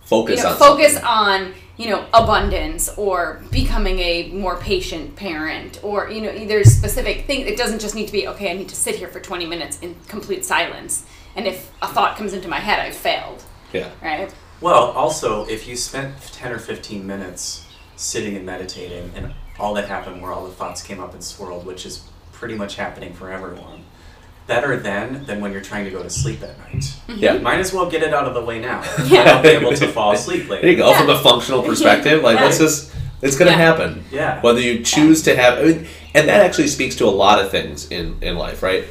focus
you know,
on
focus
something.
on you know abundance or becoming a more patient parent or you know there's specific things it doesn't just need to be okay i need to sit here for 20 minutes in complete silence. And if a thought comes into my head i've failed.
Yeah.
right?
Well, also, if you spent 10 or 15 minutes sitting and meditating and all that happened were all the thoughts came up and swirled, which is pretty much happening for everyone, better then than when you're trying to go to sleep at night.
Mm-hmm.
Yeah. Might as well get it out of the way now. <laughs>
Yeah.
I'll be able to fall asleep <laughs> later.
There you go.
Yeah.
From a functional <laughs> perspective, like
Yeah.
let's just it's gonna
Yeah.
happen.
Yeah.
Whether you choose to have, I mean, and that actually speaks to a lot of things in in life, right?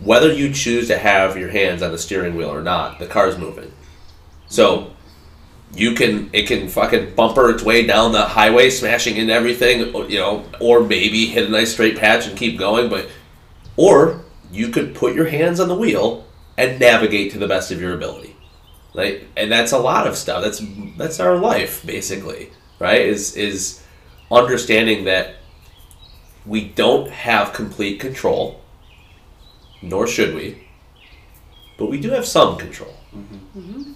Whether you choose to have your hands on the steering wheel or not, the car's moving. So you can it can fucking bumper its way down the highway, smashing into everything, you know, or maybe hit a nice straight patch and keep going. But or you could put your hands on the wheel and navigate to the best of your ability. Like, and that's a lot of stuff. That's that's our life basically, right? Is is understanding that we don't have complete control, nor should we, but we do have some control.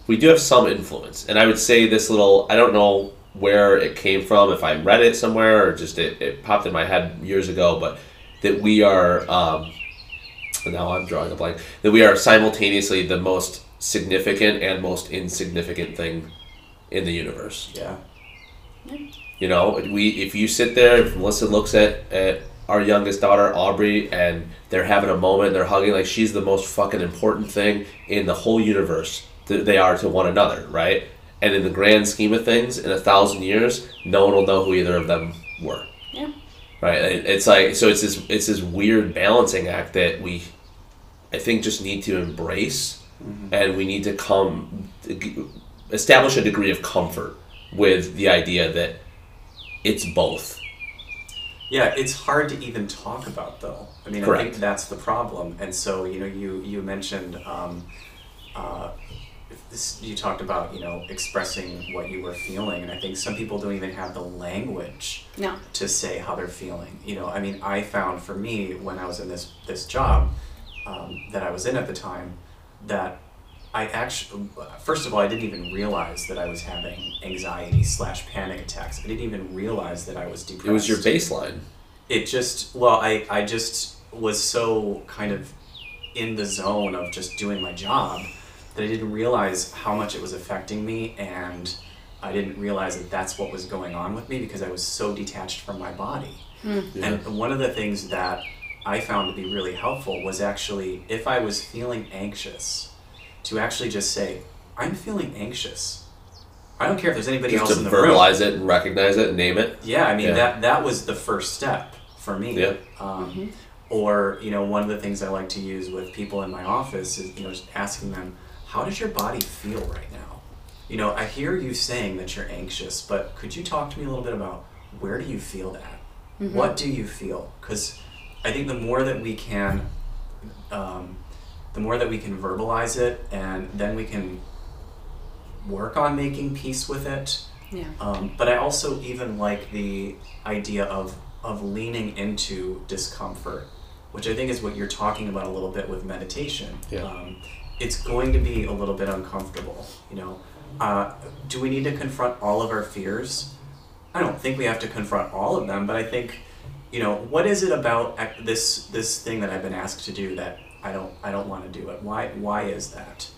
We do have some influence, and I would say this little. I don't know where it came from, if I read it somewhere or just it, it popped in my head years ago, but that we are. Um, now I'm drawing a blank. That we are simultaneously the most significant and most insignificant thing in the universe.
Yeah.
You know, we if you sit there, if Melissa looks at, at our youngest daughter, Aubrey, and they're having a moment, they're hugging, like she's the most fucking important thing in the whole universe that they are to one another, right? And in the grand scheme of things, in a thousand years, no one will know who either of them were.
Yeah.
Right? It's like so it's this it's this weird balancing act that we I think just need to embrace and we need to come establish a degree of comfort with the idea that it's both.
Yeah, it's hard to even talk about though. I mean, I think that's the problem. And so, you know, you you mentioned um, uh, this, you talked about you know expressing what you were feeling, and I think some people don't even have the language
No.
to say how they're feeling. You know, I mean, I found for me when I was in this this job um, that I was in at the time that I actually, first of all, I didn't even realize that I was having anxiety slash panic attacks. I didn't even realize that I was depressed
It was your baseline.
it just well I, I just was so kind of in the zone of just doing my job that i didn't realize how much it was affecting me and i didn't realize that that's what was going on with me because i was so detached from my body
Yeah.
and one of the things that i found to be really helpful was actually if i was feeling anxious to actually just say i'm feeling anxious i don't care if there's anybody
Just
else in the room To
verbalize it and recognize it and name it.
yeah, I mean
Yeah.
that that was the first step for me.
Yeah.
Um, Or you know, one of the things I like to use with people in my office is you know just asking them, "How does your body feel right now?" You know, I hear you saying that you're anxious, but could you talk to me a little bit about where do you feel that? What do you feel? Because I think the more that we can, um, the more that we can verbalize it, and then we can work on making peace with it.
Yeah.
Um, but I also even like the idea of of leaning into discomfort, which I think is what you're talking about a little bit with meditation.
Yeah.
Um, it's going to be a little bit uncomfortable, you know. Uh, do we need to confront all of our fears? I don't think we have to confront all of them, but I think, you know, what is it about this this thing that I've been asked to do that I don't I don't want to do it? Why why is that?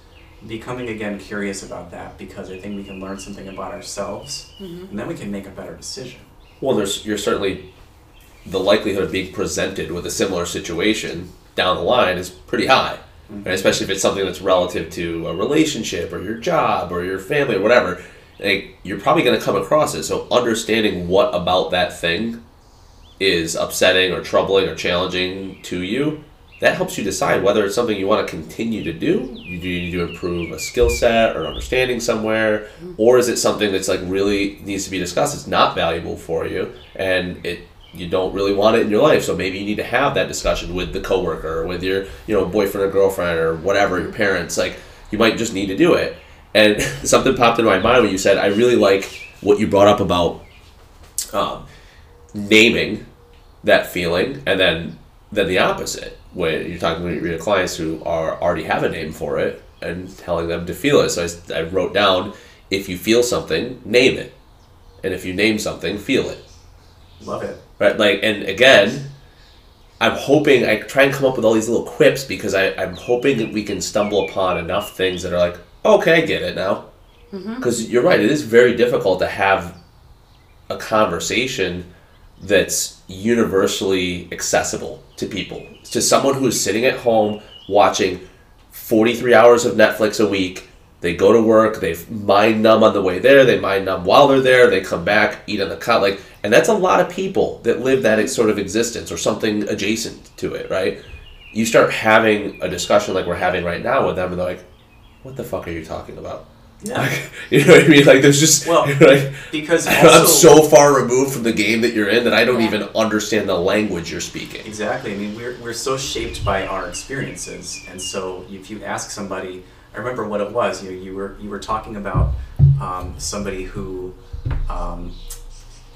Becoming again curious about that because I think we can learn something about ourselves, mm-hmm. and then we can make a better decision.
Well, there's you're certainly the likelihood of being presented with a similar situation down the line is pretty high, mm-hmm. right? especially if it's something that's relative to a relationship or your job or your family or whatever. Like, you're probably going to come across it. So understanding what about that thing is upsetting or troubling or challenging to you, that helps you decide whether it's something you want to continue to do. You do need to improve a skill set or understanding somewhere, or is it something that's like really needs to be discussed? It's not valuable for you, and it you don't really want it in your life. So maybe you need to have that discussion with the coworker, or with your you know boyfriend or girlfriend or whatever your parents. Like you might just need to do it. And <laughs> something popped into my mind when you said, I really like what you brought up about um, naming that feeling, and then then the opposite, when you're talking to your clients who are already have a name for it, and telling them to feel it. So I wrote down, if you feel something, name it, and if you name something, feel it.
Love it.
Right? Like, and again, I'm hoping I try and come up with all these little quips because I, I'm hoping that we can stumble upon enough things that are like, okay, I get it now. Mm-hmm. Because you're right, it is very difficult to have a conversation that's universally accessible to people. To someone who is sitting at home watching 43 hours of Netflix a week. They go to work, they mind numb on the way there, they mind numb while they're there, they come back, eat on the couch. Like, and that's a lot of people that live that sort of existence or something adjacent to it, right? You start having a discussion like we're having right now with them, and they're like, "What the fuck are you talking about?"
Yeah. <laughs>
You know what I mean? Like, there's just
Well, <laughs>
like,
Because <laughs>
I'm so far removed from the game that you're in that I don't
Yeah.
even understand the language you're speaking.
Exactly. I mean, we're, we're so shaped by our experiences, and so if you ask somebody, I remember what it was. You know, you were you were talking about um, somebody who um,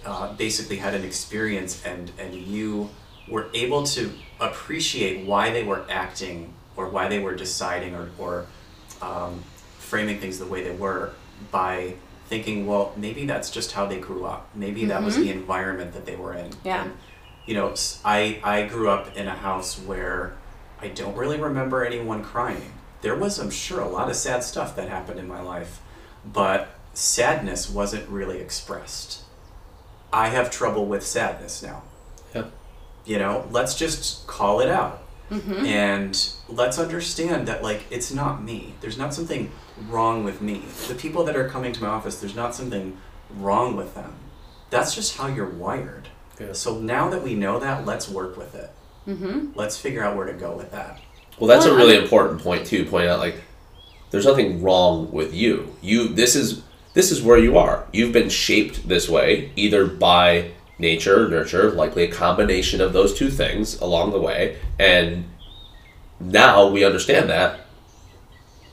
uh, basically had an experience, and and you were able to appreciate why they were acting or why they were deciding or or um, framing things the way they were by thinking, well, maybe that's just how they grew up. Maybe that was the environment that they were in.
Yeah.
And, you know, I, I grew up in a house where I don't really remember anyone crying. there was, I'm sure, a lot of sad stuff that happened in my life, but sadness wasn't really expressed. I have trouble with sadness now.
Yeah.
You know, let's just call it out.
Mm-hmm.
And let's understand that, like, it's not me. There's not something wrong with me. The people that are coming to my office, there's not something wrong with them. That's just how you're wired.
Yeah.
So now that we know that, let's work with it.
Mm-hmm.
Let's figure out where to go with that.
Well, that's a really
I-
important point too. Point out like there's nothing wrong with you. You this is this is where you are. You've been shaped this way either by nature, nurture, likely a combination of those two things along the way, and now we understand that.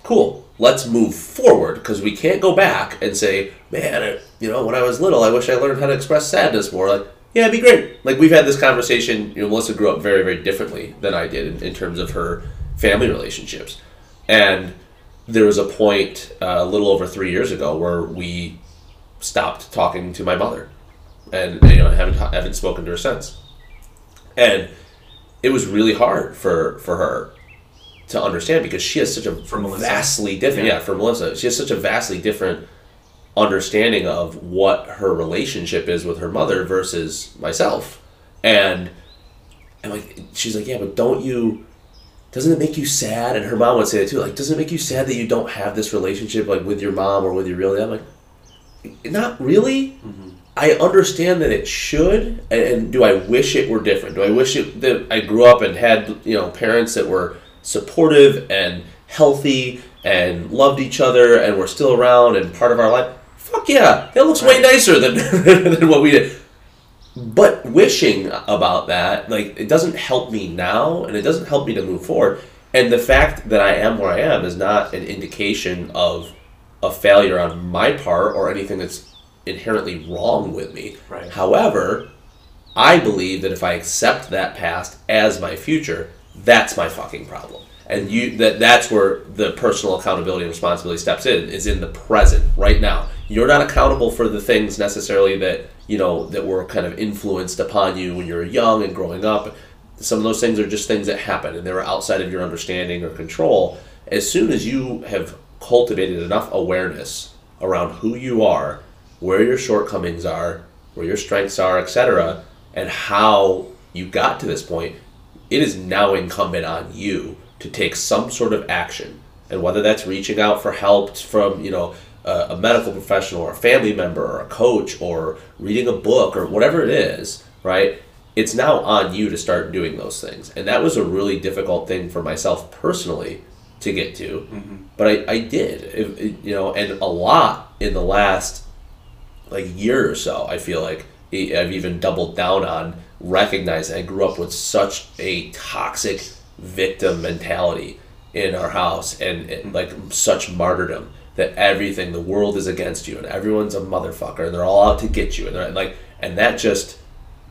Cool. Let's move forward because we can't go back and say, "Man, I, you know, when I was little, I wish I learned how to express sadness more." Like, yeah, it'd be great. Like we've had this conversation. You know, Melissa grew up very, very differently than I did in, in terms of her family relationships, and there was a point uh, a little over three years ago where we stopped talking to my mother, and you know, haven't haven't spoken to her since, and it was really hard for for her to understand because she has such a vastly different yeah.
Yeah.
for Melissa she has such a vastly different understanding of what her relationship is with her mother versus myself and and like she's like yeah but don't you doesn't it make you sad and her mom would say that too like doesn't it make you sad that you don't have this relationship like with your mom or with your real dad I'm like not really mm-hmm. I understand that it should, and, and do I wish it were different? Do I wish it that I grew up and had you know parents that were supportive and healthy and loved each other and were still around and part of our life? Fuck yeah, that looks way nicer than <laughs> than what we did. But wishing about that, like it doesn't help me now, and it doesn't help me to move forward. And the fact that I am where I am is not an indication of a failure on my part or anything that's inherently wrong with me.
Right.
However, I believe that if I accept that past as my future, that's my fucking problem. And you that that's where the personal accountability and responsibility steps in is in the present right now. You're not accountable for the things necessarily that you know that were kind of influenced upon you when you were young and growing up. Some of those things are just things that happen and they were outside of your understanding or control. As soon as you have cultivated enough awareness around who you are, where your shortcomings are, where your strengths are, etc., and how you got to this point, it is now incumbent on you to take some sort of action. And whether that's reaching out for help from, you know, a, a medical professional or a family member or a coach or reading a book or whatever it is, right? It's now on you to start doing those things. And that was a really difficult thing for myself personally to get to. Mm-hmm. But I, I did, It- it- you know, and a lot in the last like year or so, I feel like I've even doubled down on recognizing I grew up with such a toxic victim mentality in our house and, and mm-hmm. like such martyrdom that everything the world is against you and everyone's a motherfucker and they're all out to get you and they're like and that just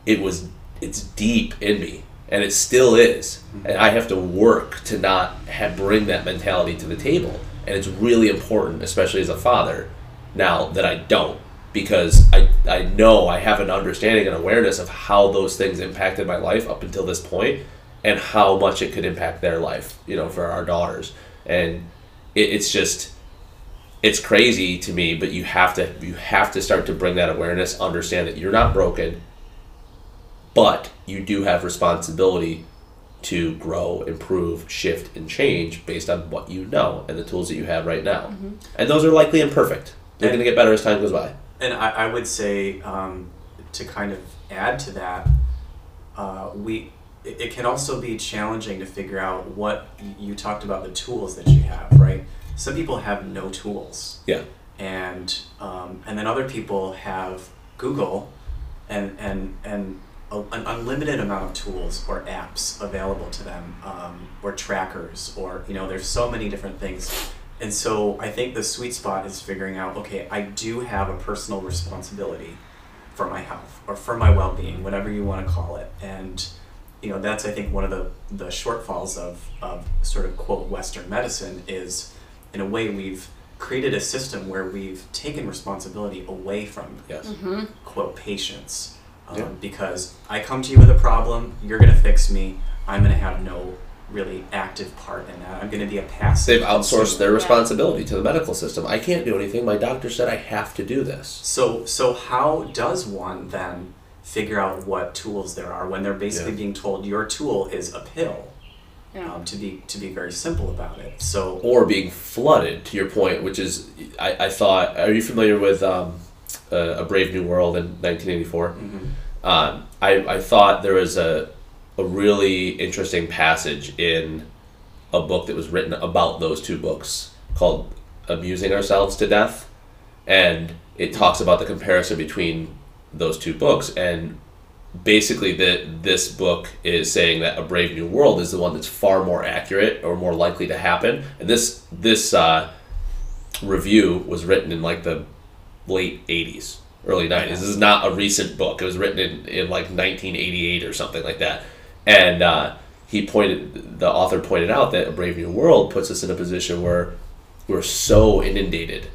it was it's deep in me and it still is. Mm-hmm. And i have to work to not have, bring that mentality to the table. And it's really important especially as a father now that i don't because i, I know i have an understanding and awareness of how those things impacted my life up until this point and how much it could impact their life you know for our daughters and it, it's just it's crazy to me but you have to you have to start to bring that awareness understand that you're not broken but you do have responsibility to grow, improve, shift, and change based on what you know and the tools that you have right now. Mm-hmm. And those are likely imperfect. They're going to get better as time goes by.
And I, I would say um, to kind of add to that, uh, we it, it can also be challenging to figure out what you talked about the tools that you have, right? Some people have no tools,
Yeah.
and um, and then other people have Google, and and and a, an unlimited amount of tools or apps available to them, um, or trackers, or you know, there's so many different things. And so I think the sweet spot is figuring out, okay, I do have a personal responsibility for my health or for my well-being, whatever you want to call it. And you know, that's I think one of the the shortfalls of of sort of quote Western medicine is, in a way, we've created a system where we've taken responsibility away from
Yes.
quote patients um,
Yeah.
because I come to you with a problem, you're gonna fix me. I'm gonna have no really active part in that. I'm going to be a passive.
They've outsourced
consumer.
their responsibility to the medical system. I can't do anything. My doctor said I have to do this.
So, so how does one then figure out what tools there are when they're basically
Yeah.
being told your tool is a pill?
Yeah.
Um, to be to be very simple about it. So,
Or being flooded, to your point, which is, I, I thought, are you familiar with um, uh, A Brave New World in 1984?
mhm.
Um, I, I thought there was a, a really interesting passage in a book that was written about those two books called Amusing Ourselves to Death. And it talks about the comparison between those two books. And basically, the, this book is saying that A Brave New World is the one that's far more accurate or more likely to happen. And this, this uh, review was written in like the late 80s early 90s this is not a recent book it was written in, in like 1988 or something like that and uh, he pointed the author pointed out that a brave new world puts us in a position where we're so inundated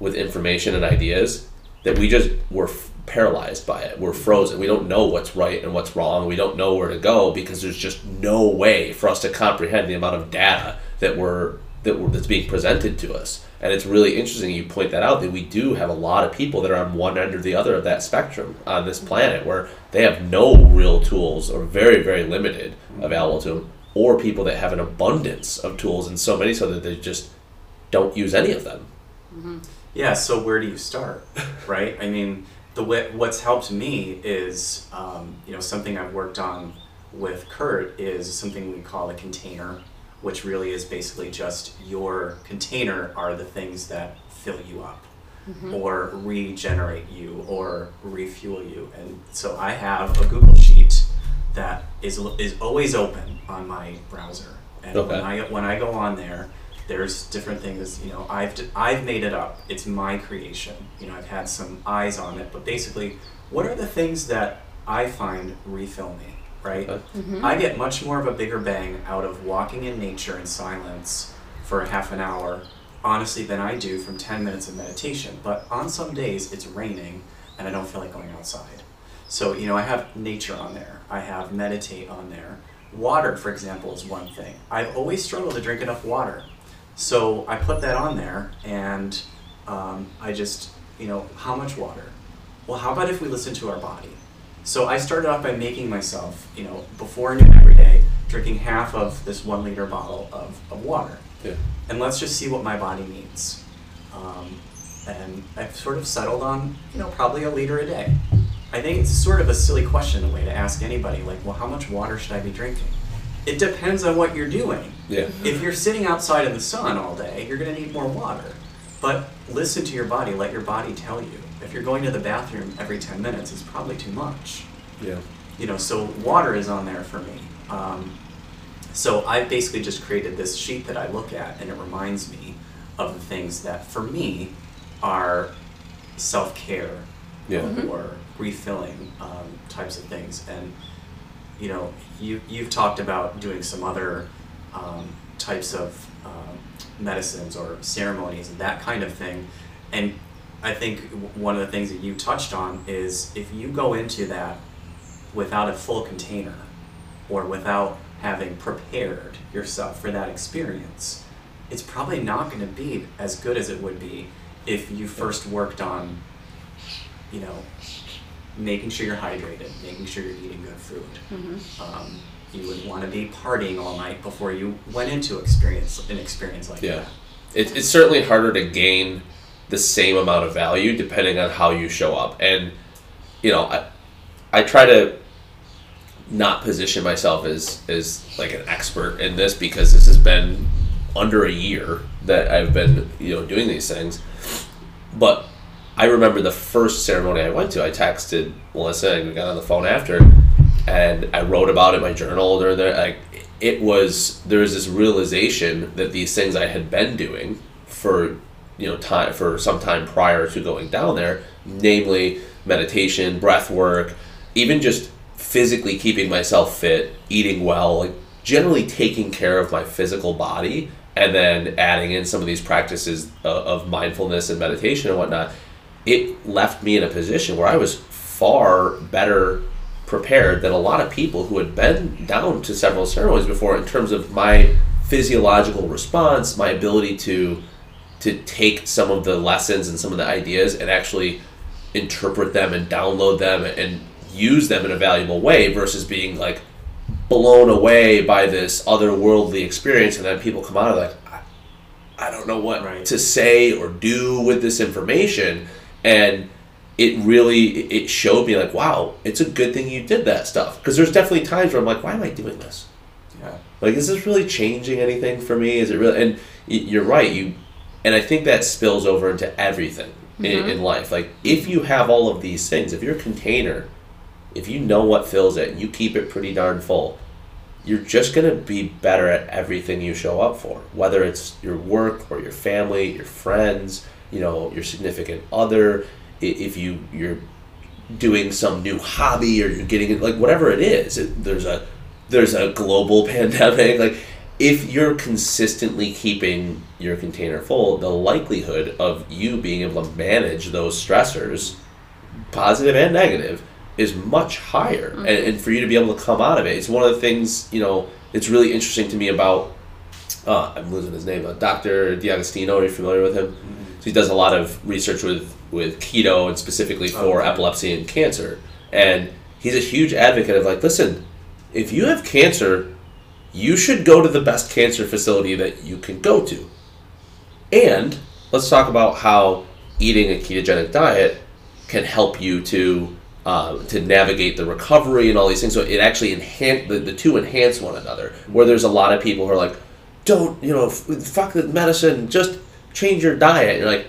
with information and ideas that we just we're f- paralyzed by it. We're frozen. We don't know what's right and what's wrong. We don't know where to go because there's just no way for us to comprehend the amount of data that we're that we're, that's being presented to us. And it's really interesting you point that out that we do have a lot of people that are on one end or the other of that spectrum on this mm-hmm. planet where they have no real tools or very very limited mm-hmm. available to them or people that have an abundance of tools and so many so that they just don't use any of them. Mm-hmm.
Yeah, so where do you start, <laughs> right? I mean, the way, what's helped me is, um, you know, something I've worked on with Kurt is something we call a container, which really is basically just your container are the things that fill you up mm-hmm. or regenerate you or refuel you. And so I have a Google Sheet that is, is always open on my browser. And
Okay.
when I when I go on there, there's different things. You know, I've d- I've made it up. It's my creation. You know, I've had some eyes on it, but basically, what are the things that I find refill me? Right.
Okay.
I get much more of a bigger bang out of walking in nature in silence for a half an hour, honestly, than I do from 10 minutes of meditation. But on some days, it's raining and I don't feel like going outside. So, you know, I have nature on there, I have meditate on there. Water, for example, is one thing. I've always struggled to drink enough water. So I put that on there and um, I just, you know, how much water? Well, how about if we listen to our body? So I started off by making myself, you know, before noon every day, drinking half of this one liter bottle of, of water.
yeah
And let's just see what my body needs. Um, and I've sort of settled on, you know, probably a liter a day. I think it's sort of a silly question, a way to ask anybody, like, well, how much water should I be drinking? It depends on what you're doing.
yeah
If you're sitting outside in the sun all day, you're going to need more water. But listen to your body, let your body tell you. If you're going to the bathroom every 10 minutes, it's probably too much.
yeah
You know, so water is on there for me. Um, so I've basically just created this sheet that I look at, and it reminds me of the things that, for me, are self care
Yeah.
or refilling um, types of things. And you know, you you've talked about doing some other um, types of um, medicines or ceremonies and that kind of thing. And I think one of the things that you touched on is if you go into that without a full container or without having prepared yourself for that experience, it's probably not going to be as good as it would be if you first worked on, you know, making sure you're hydrated, making sure you're eating good food. Um, you would want to be partying all night before you went into experience an experience like
Yeah.
that.
it, it's certainly harder to gain the same amount of value depending on how you show up. And you know i, I try to not position myself as as like an expert in this because this has been under a year that i've been you know doing these things. But i remember the first ceremony i went to i texted melissa and we got on the phone after and i wrote about it in my journal. There like it was there was this realization that these things i had been doing for you know time for some time prior to going down there namely meditation breath work even just physically keeping myself fit eating well like generally taking care of my physical body and then adding in some of these practices of, of mindfulness and meditation and whatnot it left me in a position where i was far better prepared than a lot of people who had been down to several ceremonies before in terms of my physiological response, my ability to to take some of the lessons and some of the ideas and actually interpret them and download them and use them in a valuable way versus being like blown away by this otherworldly experience and then people come out of like I, I don't know what
Right.
to say or do with this information and it really it showed me like wow it's a good thing you did that stuff because there's definitely times where i'm like why am i doing this
Yeah.
like is this really changing anything for me is it really and you're right you and i think that spills over into everything in, mm-hmm. in life. Like if you have all of these things if your container if you know what fills it and you keep it pretty darn full you're just going to be better at everything you show up for. Whether it's your work or your family your friends you know your significant other if you you're doing some new hobby or you're getting it like whatever it is it, there's a there's a global <laughs> pandemic like if you're consistently keeping your container full the likelihood of you being able to manage those stressors positive and negative is much higher. And, and for you to be able to come out of it it's one of the things you know it's really interesting to me about uh, i'm losing his name uh, dr D'Agostino are you familiar with him? So he does a lot of research with with keto and specifically for
Okay.
epilepsy and cancer. And he's a huge advocate of like listen if you have cancer you should go to the best cancer facility that you can go to and let's talk about how eating a ketogenic diet can help you to uh, to navigate the recovery and all these things. So it actually enhance the, the two enhance one another. Where there's a lot of people who are like, don't you know, f- fuck the medicine, just change your diet. And you're like,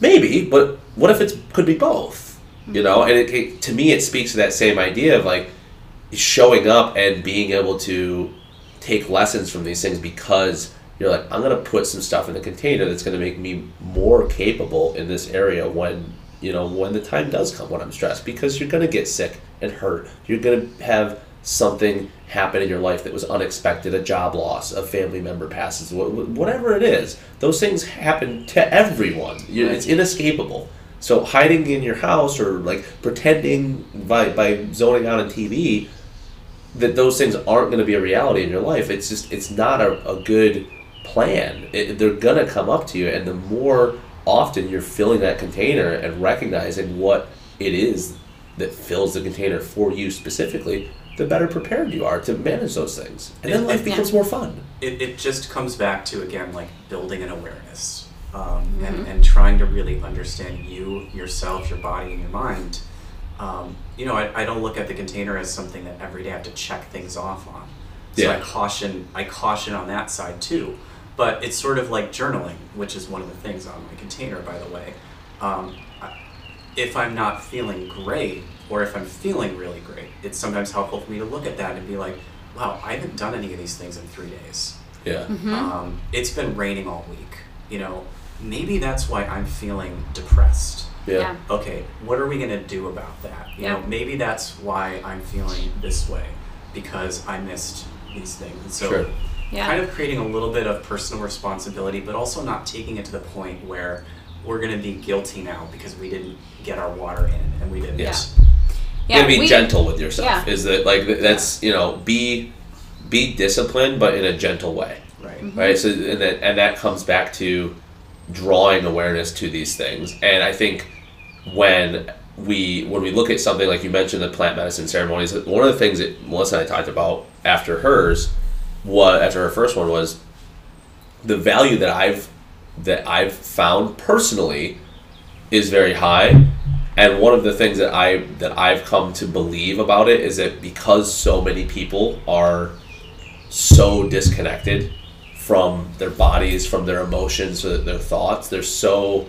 maybe, but what if it could be both? You know, and it, it, to me, it speaks to that same idea of like showing up and being able to take lessons from these things because you're like, I'm gonna put some stuff in the container that's gonna make me more capable in this area when you know when the time does come when I'm stressed because you're gonna get sick and hurt. You're gonna have something happen in your life that was unexpected, a job loss, a family member passes, wh- wh- whatever it is. Those things happen to everyone. It's inescapable. So hiding in your house or like pretending by by zoning out on TV that those things aren't going to be a reality in your life. It's just it's not a, a good plan. It, they're going to come up to you, and the more often you're filling that container and recognizing what it is that fills the container for you specifically, the better prepared you are to manage those things, and then
It-
life
it-
becomes more fun.
it, it just comes back to again like building an awareness um, and, and trying to really understand you yourself your body and your mind um, you know I, I don't look at the container as something that every day i have to check things off on. So i caution i caution on that side too. But it's sort of like journaling which is one of the things on my container by the way. Um, if i'm not feeling great or if i'm feeling really great it's sometimes helpful for me to look at that and be like wow i haven't done any of these things in three days.
Yeah,
um, it's been raining all week. You know, maybe that's why I'm feeling depressed.
Yeah,
Yeah.
Okay, what are we gonna do about that? You know, maybe that's why I'm feeling this way because I missed these things. And so,
Sure.
Yeah.
kind of creating a little bit of personal responsibility, but also not taking it to the point where we're gonna be guilty now because we didn't get our water in and we didn't.
Yeah.
yeah.
you gotta be
we-
gentle with yourself.
Yeah.
Is that like th- that's you know be be disciplined, but in a gentle way.
Right. Mm-hmm.
right so and that and that comes back to drawing awareness to these things. And i think when we when we look at something like you mentioned the plant medicine ceremonies one of the things that melissa and i talked about after hers was after her first one was the value that i've that i've found personally is very high. And one of the things that i that i've come to believe about it is that because so many people are so disconnected from their bodies, from their emotions, their thoughts. They're so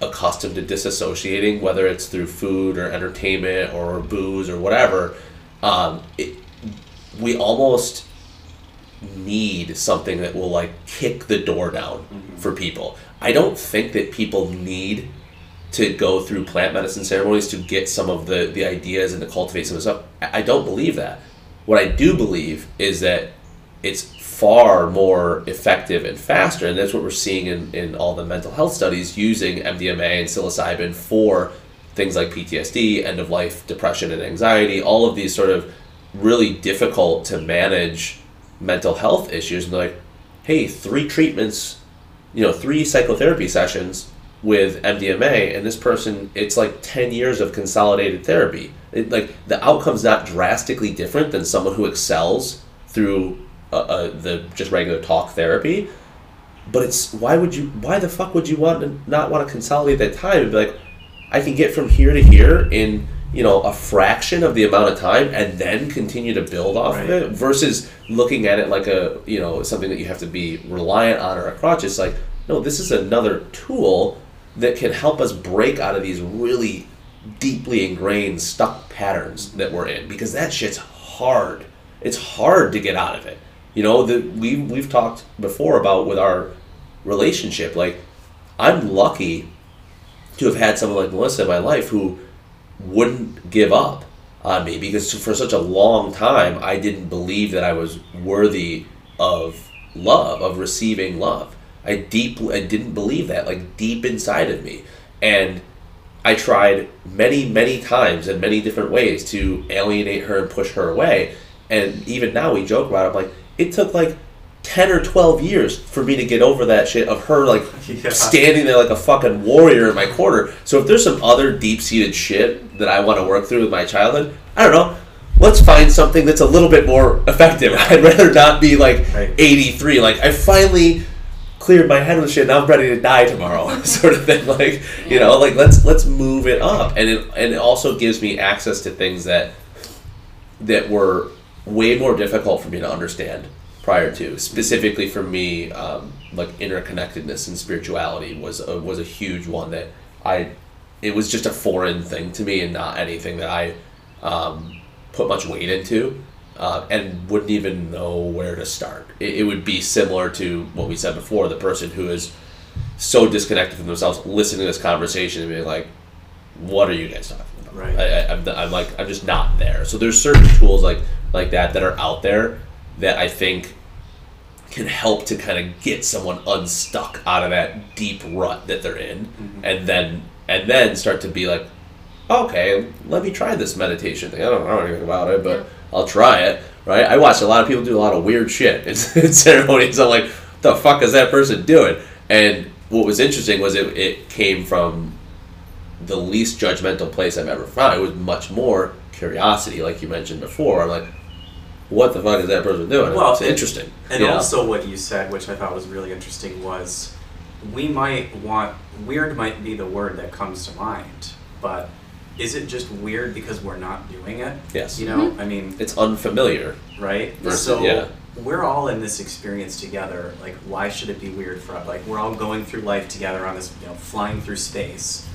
accustomed to disassociating, whether it's through food or entertainment or booze or whatever. Um, it, we almost need something that will like kick the door down for people. I don't think that people need to go through plant medicine ceremonies to get some of the, the ideas and to cultivate some of the stuff. I don't believe that. What I do believe is that it's far more effective and faster, and that's what we're seeing in, in all the mental health studies using MDMA and psilocybin for things like PTSD, end of life depression and anxiety, all of these sort of really difficult to manage mental health issues. And like, hey, three treatments, you know, three psychotherapy sessions with MDMA, and this person, it's like 10 years of consolidated therapy. It, like, the outcome's not drastically different than someone who excels through uh, uh, the just regular talk therapy. But it's why would you? Why the fuck would you want to not want to consolidate that time and be like, I can get from here to here in you know a fraction of the amount of time and then continue to build off
Right.
of it versus looking at it like a you know something that you have to be reliant on or a crutch. It's like no, this is another tool that can help us break out of these really deeply ingrained stuck patterns that we're in because that shit's hard. It's hard to get out of it. You know, the we we've talked before about with our relationship. Like, I'm lucky to have had someone like Melissa in my life who wouldn't give up on me because for such a long time I didn't believe that I was worthy of love, of receiving love. I deeply I didn't believe that like deep inside of me. And I tried many, many times in many different ways to alienate her and push her away. And even now we joke about it. I'm like, it took like 10 or 12 years for me to get over that shit of her like <laughs>
Yeah.
standing there like a fucking warrior in my corner. So if there's some other deep seated shit that I want to work through with my childhood, I don't know. Let's find something that's a little bit more effective. <laughs> I'd rather not be like
Right.
83. Like I finally cleared my head with shit. Now I'm ready to die tomorrow, <laughs> sort of thing. Like you know, like let's let's move it up, and it and it also gives me access to things that that were way more difficult for me to understand prior to. Specifically for me, um, like interconnectedness and spirituality was a, was a huge one that I. It was just a foreign thing to me, and not anything that I um, put much weight into. Uh, and wouldn't even know where to start. It, it would be similar to what we said before the person who is so disconnected from themselves listening to this conversation and being like, what are you guys talking about?
Right.
I, I'm like, I'm just not there. So there's certain tools like, like that that are out there that I think can help to kind of get someone unstuck out of that deep rut that they're in. Mm-hmm. And then and then start to be like okay let me try this meditation thing. I don't know anything about it but i'll try it right? I watch a lot of people do a lot of weird shit in, <laughs> in ceremonies. I'm like what the fuck is that person doing? And what was interesting was it, it came from the least judgmental place i've ever found. It was much more curiosity like you mentioned before. I'm like what the fuck is that person doing
Well,
it's interesting
And
you know?
also, what you said, which I thought was really interesting, was we might want weird might be the word that comes to mind, but is it just weird because we're not doing it?
Yes.
You know, mm-hmm. I mean,
it's unfamiliar
right?
Versus-
so
yeah.
we're all in this experience together. Like, why should it be weird for us? Like, we're all going through life together on this, you know, flying through space.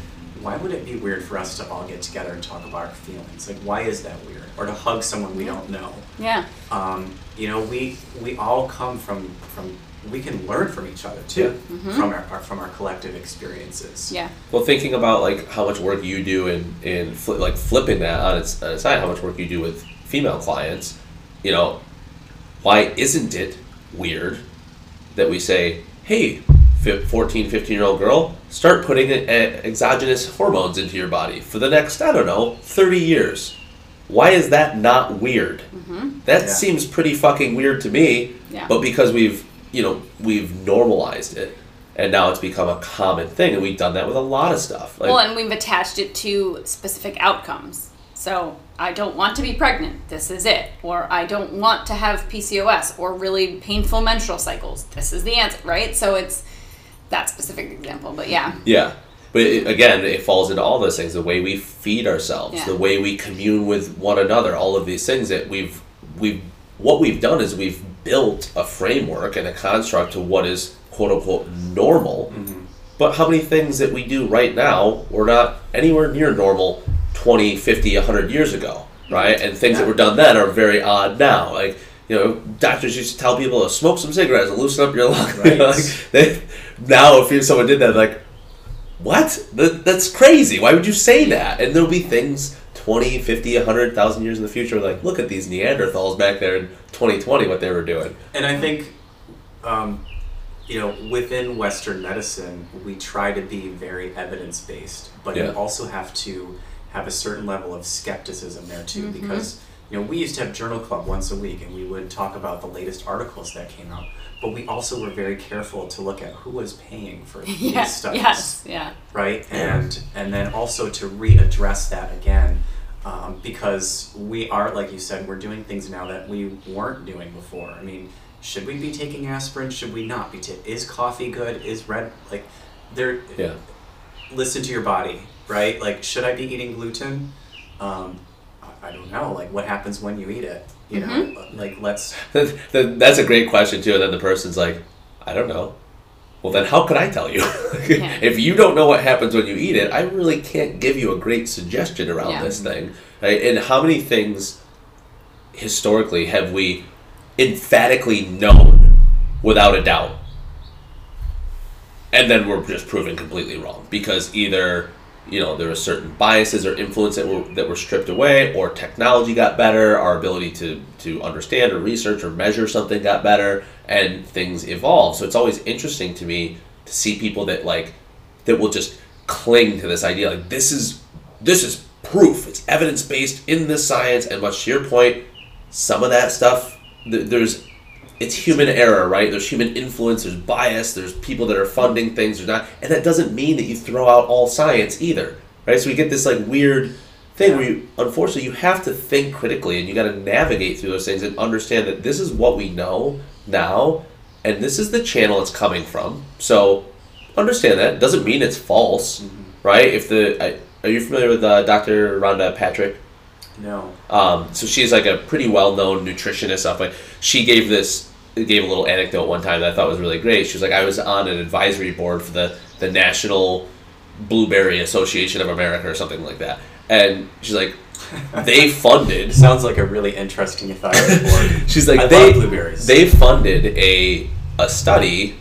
Why would it be weird for us to all get together and talk about our feelings? Like, why is that weird? Or to hug someone we don't know?
Yeah.
um, you know, we we all come from from we can learn from each other too, from our, our from our collective experiences.
Yeah.
Well, thinking about like how much work you do in in fli like flipping that on its, on its side, how much work you do with female clients, you know, why isn't it weird that we say, hey, fif- 14, 15 year old girl, start putting e- e- exogenous hormones into your body for the next, I don't know, 30 years? Why is that not weird? Mm-hmm. That
Yeah.
seems pretty fucking weird to me.
Yeah.
But because we've, you know, we've normalized it, and now it's become a common thing, and we've done that with a lot of stuff. Like,
well, and we've attached it to specific outcomes. So I don't want to be pregnant. This is it. Or I don't want to have PCOS or really painful menstrual cycles. This is the answer, right? So it's that specific example. But yeah.
yeah. But it, again, it falls into all those things: the way we feed ourselves,
Yeah.
the way we commune with one another, all of these things that we've we've what we've done is we've built a framework and a construct to what is quote unquote normal. Mm-hmm. But how many things that we do right now were not anywhere near normal 20, 50, 100 years ago, mm-hmm. right? And things that were done then are very odd now. Like, you know, doctors used to tell people to smoke some cigarettes and loosen up your lungs. <laughs>
Right.
like, they, now, if someone did that, like, what? That, that's crazy. Why would you say that? And there'll be things 20, 50, 100,000 years in the future like, look at these Neanderthals back there in 2020, what they were doing.
And I think um, you know, within Western medicine, we try to be very evidence based, but
Yeah.
you also have to have a certain level of skepticism there too,
Mhm.
because you know we used to have journal club once a week, and we would talk about the latest articles that came out. But we also were very careful to look at who was paying for <laughs> these
Yeah,
studies
yes, yeah.
right? And and then also to readdress that again, um, because we are, like you said, we're doing things now that we weren't doing before. I mean, should we be taking aspirin? Should we not be? Ta- is coffee good? Is red like? There.
Yeah.
Listen to your body, right? Like, should I be eating gluten? Um, I, I don't know. Like, what happens when you eat it? You know, mm-hmm. like let's. <laughs>
That's a great question too. And then the person's like, I don't know. Well, then how could I tell you? <laughs>
Yeah.
if you don't know what happens when you eat it, I really can't give you a great suggestion around
Yeah.
this thing. Right? And how many things historically have we emphatically known without a doubt? And then we're just proven completely wrong because either you know there were certain biases or influence that were that were stripped away, or technology got better, our ability to to understand or research or measure something got better, and things evolve So it's always interesting to me to see people that like that will just cling to this idea like this is this is proof. It's evidence based in the science and much to your point some of that stuff th- there's it's human error right? There's human influence there's bias there's people that are funding things or not and that doesn't mean that you throw out all science either right? So we get this like weird thing where you unfortunately you have to think critically and you got to navigate through those things and understand that this is what we know now and this is the channel it's coming from. So understand that. Doesn't mean it's false right? If the I, are you familiar with uh, dr rhonda patrick?
No.
um, so she's like a pretty well-known nutritionist stuff like she gave this gave a little anecdote one time that i thought was really great she was like i was on an advisory board for the the national blueberry association of america or something like that and she's like <laughs> they funded
Sounds like a really interesting advisory <laughs> board.
She's like
I
they
love blueberries.
they funded a a study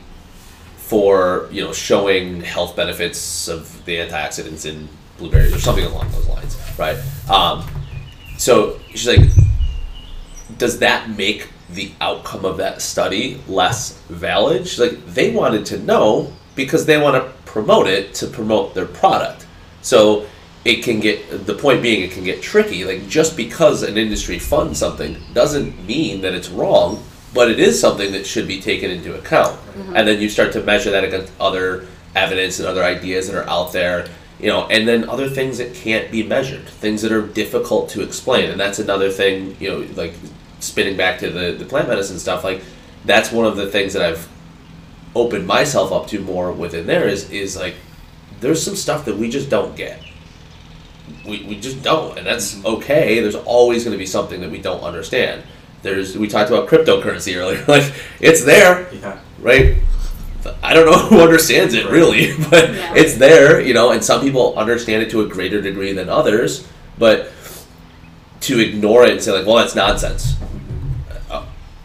for you know showing health benefits of the antioxidants in blueberries or something along those lines, right? Um, so she's like, does that make the outcome of that study less valid? Like, they wanted to know because they want to promote it to promote their product. So it can get the point being it can get tricky. Like just because an industry funds something doesn't mean that it's wrong, but it is something that should be taken into account. Mm-hmm. And then you start to measure that against other evidence and other ideas that are out there, you know, and then other things that can't be measured, things that are difficult to explain. And that's another thing, you know, like spinning back to the, the plant medicine stuff, like that's one of the things that I've opened myself up to more within there is is like there's some stuff that we just don't get. We, we just don't, and that's mm-hmm. okay. There's always going to be something that we don't understand. There's we talked about cryptocurrency <laughs> earlier. Like it's there,
yeah.
right? I don't know <laughs> who understands it really, <laughs> but
Yeah.
it's there, you know, and some people understand it to a greater degree than others, but to ignore it and say like, well, that's nonsense.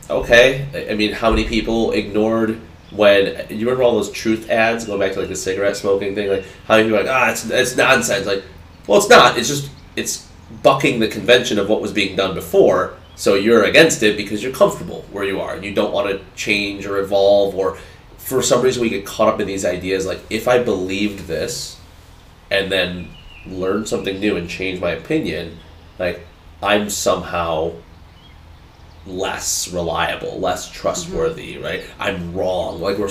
Okay, I- mean, how many people ignored when you remember all those truth ads? going back to like the cigarette smoking thing. Like, how many people are like, ah, it's it's nonsense. Like, well, it's not. It's just it's bucking the convention of what was being done before. So you're against it because you're comfortable where you are and you don't want to change or evolve or for some reason we get caught up in these ideas like if I believed this and then learn something new and change my opinion, like I'm somehow less reliable, less trustworthy, mm-hmm. right? I'm wrong. Like we're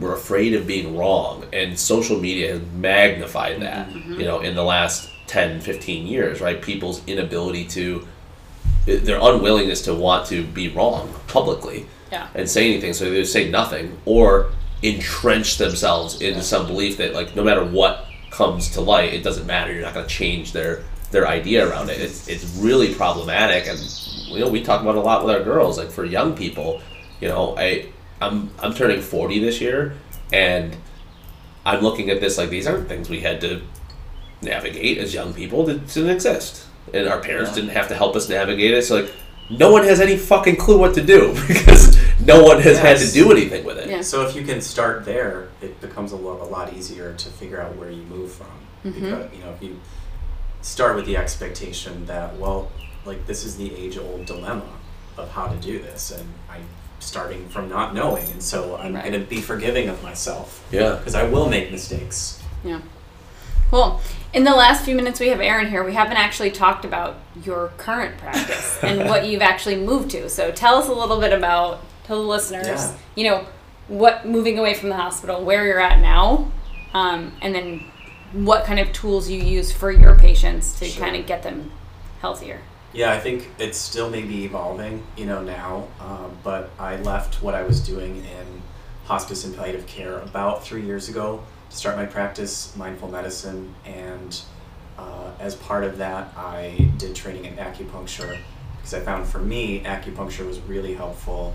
we're afraid of being wrong, and social media has magnified that. Mm-hmm. Mm-hmm. You know, in the last 10, 15 years, right? People's inability to their unwillingness to want to be wrong publicly
Yeah.
and say anything, so they say nothing or entrench themselves into some belief that like no matter what comes to light, it doesn't matter. You're not going to change their their idea around it. It's it's really problematic, and you know we talk about a lot with our girls. Like for young people, you know, I I'm I'm turning forty this year, and I'm looking at this like these aren't things we had to navigate as young people. That didn't exist, and our parents
Yeah.
didn't have to help us navigate it. So like. No one has any fucking clue what to do <laughs> because no one has had to do anything with it.
Yeah.
So if you can start there, it becomes a lot, a lot easier to figure out where you move from.
Mhm.
Because you know, if you start with the expectation that well, like this is the age-old dilemma of how to do this, and I starting from not knowing, and so I'm
Right.
going to be forgiving of myself
Yeah.
because I will make mistakes.
Yeah. Cool. In the last few minutes we have Aaron here, we haven't actually talked about your current practice <laughs> and what you've actually moved to. So tell us a little bit about, tell the listeners,
Yeah.
you know, what moving away from the hospital, where you're at now, um, and then what kind of tools you use for your patients to
Sure.
kind of get them healthier.
Yeah, I think it's still maybe evolving, you know, now. Um, but I left what I was doing in hospice and palliative care about three years ago to start my practice, mindful medicine, and uh, as part of that, I did training in acupuncture because I found for me acupuncture was really helpful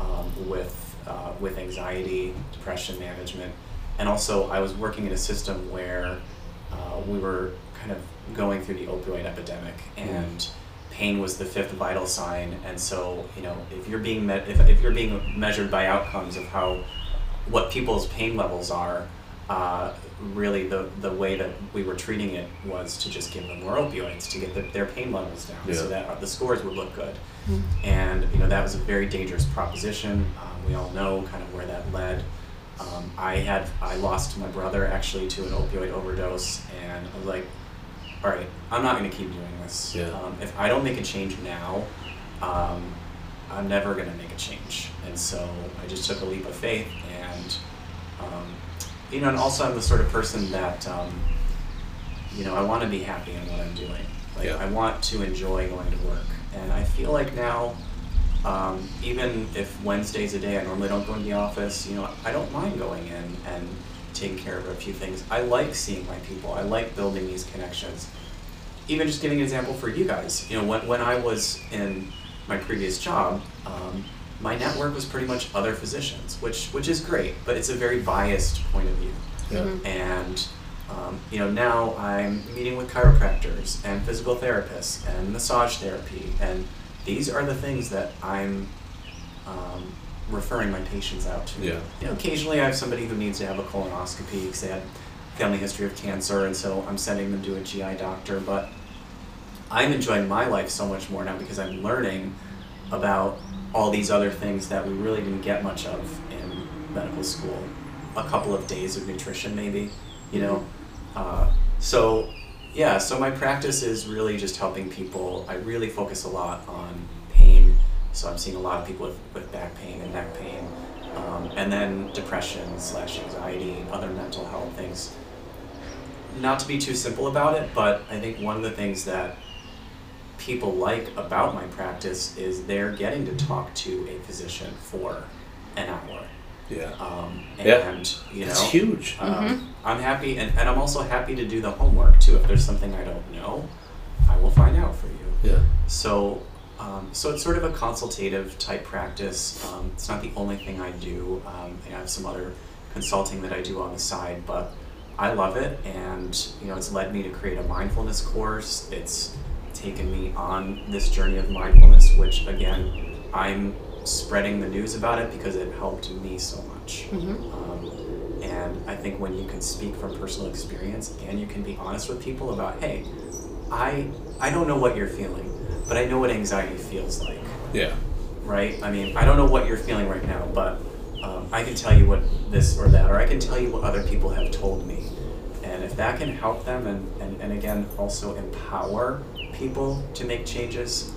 um, with uh, with anxiety, depression management, and also I was working in a system where uh, we were kind of going through the opioid epidemic and pain was the fifth vital sign. And so you know if you're being met if, if you're being measured by outcomes of how what people's pain levels are uh, really the the way that we were treating it was to just give them more opioids to get the, their pain levels down so that the scores would look good. And you know that was a very dangerous proposition. Um, we all know kind of where that led. Um, I had I lost my brother actually to an opioid overdose, and I was like, all right, I'm not going to keep doing this.
Yeah.
Um, if I don't make a change now, um, I'm never going to make a change. And so I just took a leap of faith, and um, you know, and also I'm the sort of person that um, you know I want to be happy in what I'm doing. Like
Yeah.
I want to enjoy going to work, and I feel like now um, even if Wednesday's a day I normally don't go into the office, you know, I don't mind going in and taking care of a few things. I like seeing my people. I like building these connections. Even just giving an example for you guys, you know, when, when I was in my previous job, um, my network was pretty much other physicians, which which is great, but it's a very biased point of view.
Yeah.
And um, you know, now I'm meeting with chiropractors and physical therapists and massage therapy, and these are the things that I'm um, referring my patients out to.
Yeah.
You know, occasionally I have somebody who needs to have a colonoscopy because they had family history of cancer, and so I'm sending them to a GI doctor. But I'm enjoying my life so much more now because I'm learning about all these other things that we really didn't get much of in medical school. A couple of days of nutrition, maybe, you know. Uh, so, yeah, so my practice is really just helping people. I really focus a lot on. So I'm seeing a lot of people with, with back pain and neck pain, um, and then depression slash anxiety, other mental health things. Not to be too simple about it, but I think one of the things that people like about my practice is they're getting to talk to a physician for an hour.
Yeah.
Um,
Yeah.
and you know,
It's huge.
um, I'm happy, and, and I'm also happy to do the homework too. If there's something I don't know, I will find out for you.
Yeah.
So, um, so it's sort of a consultative type practice. Um, it's not the only thing I do. Um, I have some other consulting that I do on the side, but I love it, and you know, it's led me to create a mindfulness course. It's taken me on this journey of mindfulness, which again, I'm spreading the news about it because it helped me so much. Um, and I think when you can speak from personal experience and you can be honest with people about, hey, I I don't know what you're feeling, but I know what anxiety feels like,
Yeah.
right? I mean, I don't know what you're feeling right now, but um, I can tell you what this or that, or I can tell you what other people have told me. And if that can help them and, and, and again also empower people to make changes,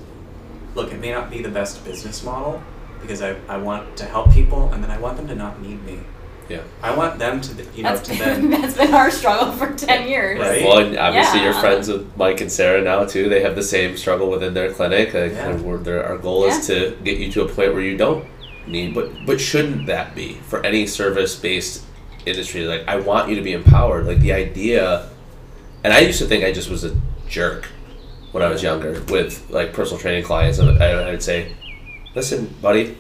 look, it may not be the best business model because I, I want to help people and then I want them to not need me.
Yeah.
I want them to, you know,
That's
to
been,
then.
that's been our struggle for 10 years.
Right.
Well, and obviously you're friends with Mike and Sarah now too. They have the same struggle within their clinic. Like,
Yeah.
and we're, their, our goal is to get you to a point where you don't need. But but shouldn't that be for any service based industry? Like I want you to be empowered. Like the idea, and I used to think I just was a jerk when I was younger with like personal training clients, and I, I would say, "Listen, buddy,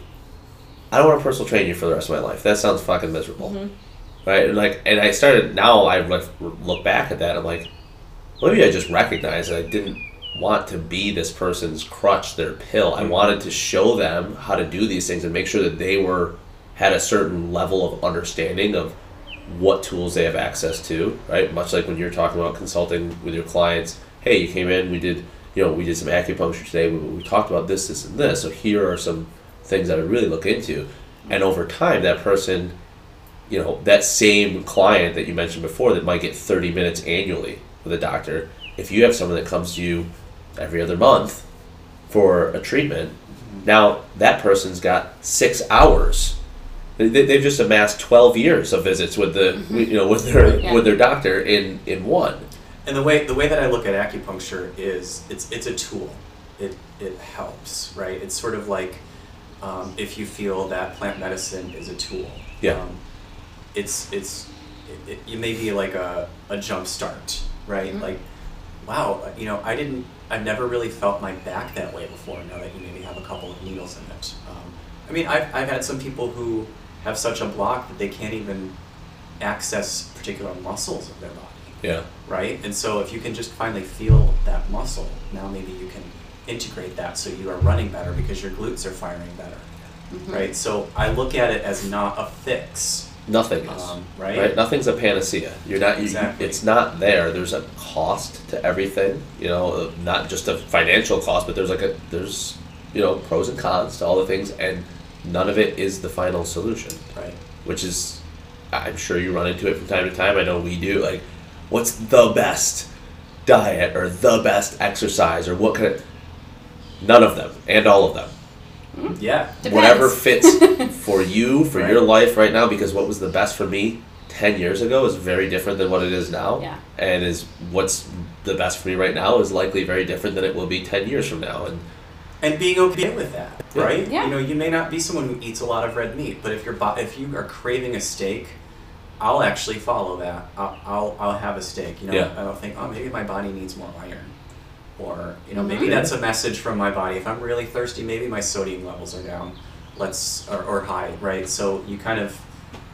I don't want to personal train you for the rest of my life. That sounds fucking miserable." Mm-hmm. right? And like, and I started now. I like look back at that. I'm like, maybe I just recognized that I didn't want to be this person's crutch, their pill. I mm-hmm. wanted to show them how to do these things and make sure that they were had a certain level of understanding of what tools they have access to, right? Much like when you're talking about consulting with your clients. Hey, you came in, we did, you know, we did some acupuncture today. We, we talked about this, this, and this. So here are some things that I really look into. And over time, that person, you know, that same client that you mentioned before that might get 30 minutes annually with a doctor, if you have someone that comes to you every other month for a treatment, mm-hmm. now that person's got six hours. They, they- they've just amassed 12 years of visits with the, mm-hmm. you know, with their
Yeah.
with their doctor in in one.
And the way the way that I look at acupuncture is it's it's a tool. It it helps, right? It's sort of like um, if you feel that plant medicine is a tool.
Yeah.
Um, it's it's it, it, you may be like a, a jump start, right? Like, wow, you know, I didn't, I've never really felt my back that way before. Now that you maybe have a couple of needles in it. Um, I mean, I've I've had some people who have such a block that they can't even access particular muscles of their body
Yeah.
right? And so if you can just finally feel that muscle, now maybe you can integrate that so you are running better because your glutes are firing better, right? So I look at it as not a fix,
Nothing is.
um, right?
Nothing's a panacea. You're not. You,
Exactly.
It's not there. There's a cost to everything. You know, uh, not just a financial cost, but there's like a there's you know pros and cons to all the things, and none of it is the final solution.
Right.
Which is, I'm sure you run into it from time to time. I know we do. Like, what's the best diet or the best exercise or what kind of none of them and all of them mm-hmm.
Yeah.
Depends.
whatever <laughs> fits for you for your life right now because what was the best for me 10 years ago is very different than what it is now
Yeah.
and is what's the best for me right now is likely very different than it will be 10 years from now and
And being okay with that,
Yeah.
right?
Yeah.
You know, you may not be someone who eats a lot of red meat, but if you're bo- if you are craving a steak, I'll actually follow that. I'll, I'll, I'll have a steak. You know,
Yeah.
I'll think, oh, maybe my body needs more iron. Or, you know, maybe that's a message from my body. If I'm really thirsty, maybe my sodium levels are down. Let's, or, or high, right? So you kind of,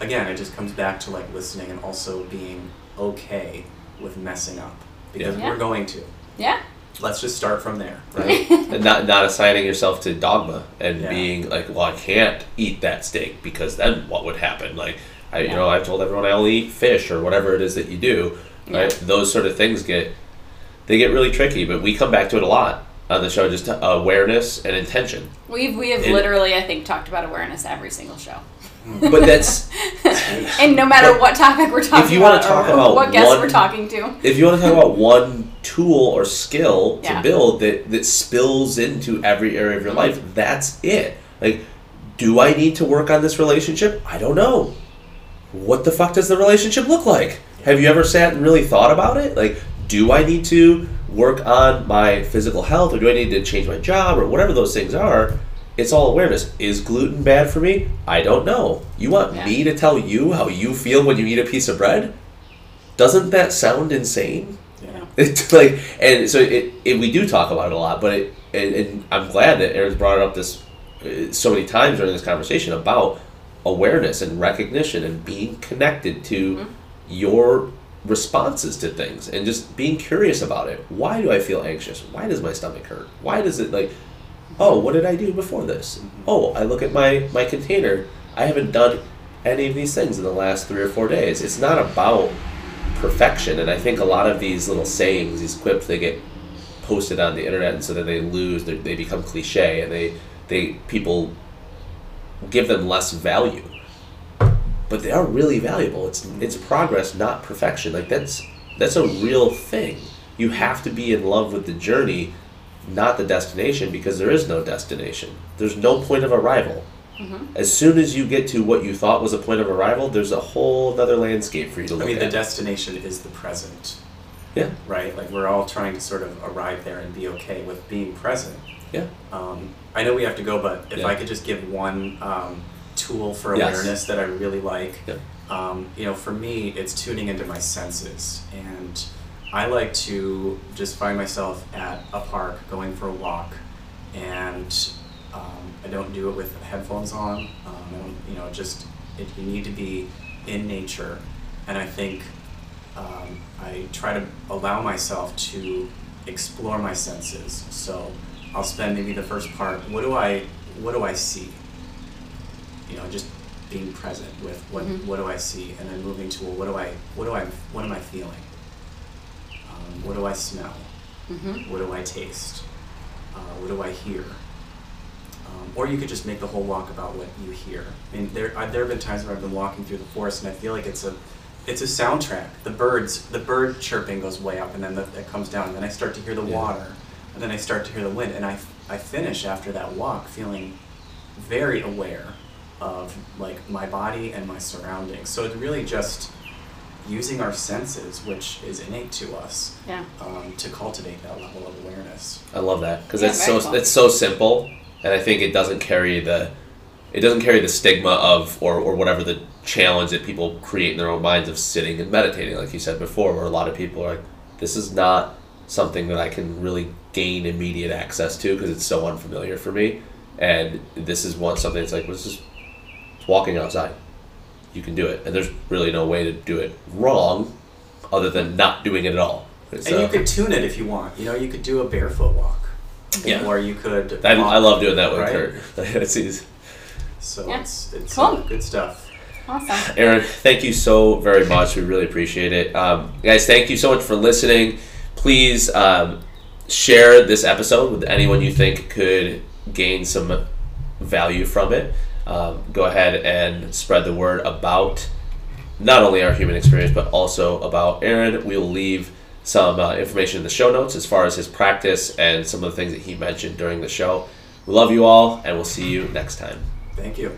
again, it just comes back to like listening and also being okay with messing up. Because
Yeah.
we're going to.
Yeah.
Let's just start from there, right? <laughs>
and not not assigning yourself to dogma and
Yeah.
being like well I can't eat that steak because then what would happen like I you know I've told everyone I only eat fish or whatever it is that you do right those sort of things get they get really tricky but we come back to it a lot on the show just awareness and intention.
We've we have
It-
literally I think talked about awareness every single show. <laughs>
but that's <laughs>
And no matter what topic we're talking
if you
about,
talk about
what guest
one-
we're talking to.
if you want to talk about one tool or skill to
Yeah.
build that that spills into every area of your mm-hmm. life that's it. Like do i need to work on this relationship? I don't know. What the fuck does the relationship look like? Have you ever sat and really thought about it? Like do i need to work on my physical health or do i need to change my job or whatever those things are it's all awareness. Is gluten bad for me? I don't know. You want
Yeah.
me to tell you how you feel when you eat a piece of bread? Doesn't that sound insane?
Yeah. <laughs>
it's like, and so it, it, we do talk about it a lot, but it, and, and I'm glad that Aaron's brought it up this uh, so many times during this conversation about awareness and recognition and being connected to your responses to things and just being curious about it. Why do I feel anxious? Why does my stomach hurt? Why does it like? Oh, what did I do before this? Mm-hmm. Oh, I look at my my container. I haven't done any of these things in the last three or four days. It's not about perfection and i think a lot of these little sayings these quips they get posted on the internet and so then they lose they they become cliche and they they people give them less value but they are really valuable. It's it's progress not perfection. Like that's that's a real thing. You have to be in love with the journey not the destination because there is no destination. There's no point of arrival. As soon as you get to what you thought was a point of arrival there's a whole other landscape for you to live.
I
look
mean, the destination is the present,
yeah.
Right? Like we're all trying to sort of arrive there and be okay with being present.
yeah.
Um, I know we have to go, but if
Yeah.
I could just give one um, tool for
Yes.
awareness that I really like,
Yeah.
um, you know, for me, it's tuning into my senses. And I like to just find myself at a park going for a walk, and um, I don't do it with headphones on. Um, you know, just it, you need to be in nature, and I think um, I try to allow myself to explore my senses. So I'll spend maybe the first part. What do I what do I see? You know, just being present with what
Mhm.
what do I see, and then moving to well, what do I what do I what am I feeling? Um, what do I smell?
Mm-hmm.
What do I taste? Uh, what do I hear? Um, or you could just make the whole walk about what you hear. I mean, there I, there have been times where I've been walking through the forest and I feel like it's a it's a soundtrack. The birds, the bird chirping goes way up, and then the, it comes down. And then I start to hear the
Yeah.
water, and then I start to hear the wind, and I, I finish after that walk feeling very aware of like my body and my surroundings. So it's really just using our senses, which is innate to us,
Yeah.
um, to cultivate that level of awareness.
I love that because
Yeah,
it's so
cool.
it's so simple, and I think it doesn't carry the it doesn't carry the stigma of or, or whatever the challenge that people create in their own minds of sitting and meditating, like you said before, where a lot of people are like, this is not something that I can really gain immediate access to because it's so unfamiliar for me, and this is one something that's like, well, this is it's walking outside. You can do it, and there's really no way to do it wrong, other than not doing it at all. It's,
And you
uh,
could tune it if you want. You know, you could do a barefoot walk.
Yeah.
Or you could.
I,
walk,
I love doing that with
right?
Kurt. <laughs> it's easy.
So
Yeah.
it's it's
Cool.
uh, good stuff.
Awesome.
Aaron, thank you so very much. We really appreciate it. Um, guys, thank you so much for listening. Please um, share this episode with anyone you think could gain some value from it um, go ahead and spread the word about not only our human experience, but also about Aaron. We will leave some uh, information in the show notes as far as his practice and some of the things that he mentioned during the show. We love you all, and we'll see you next time. Thank you.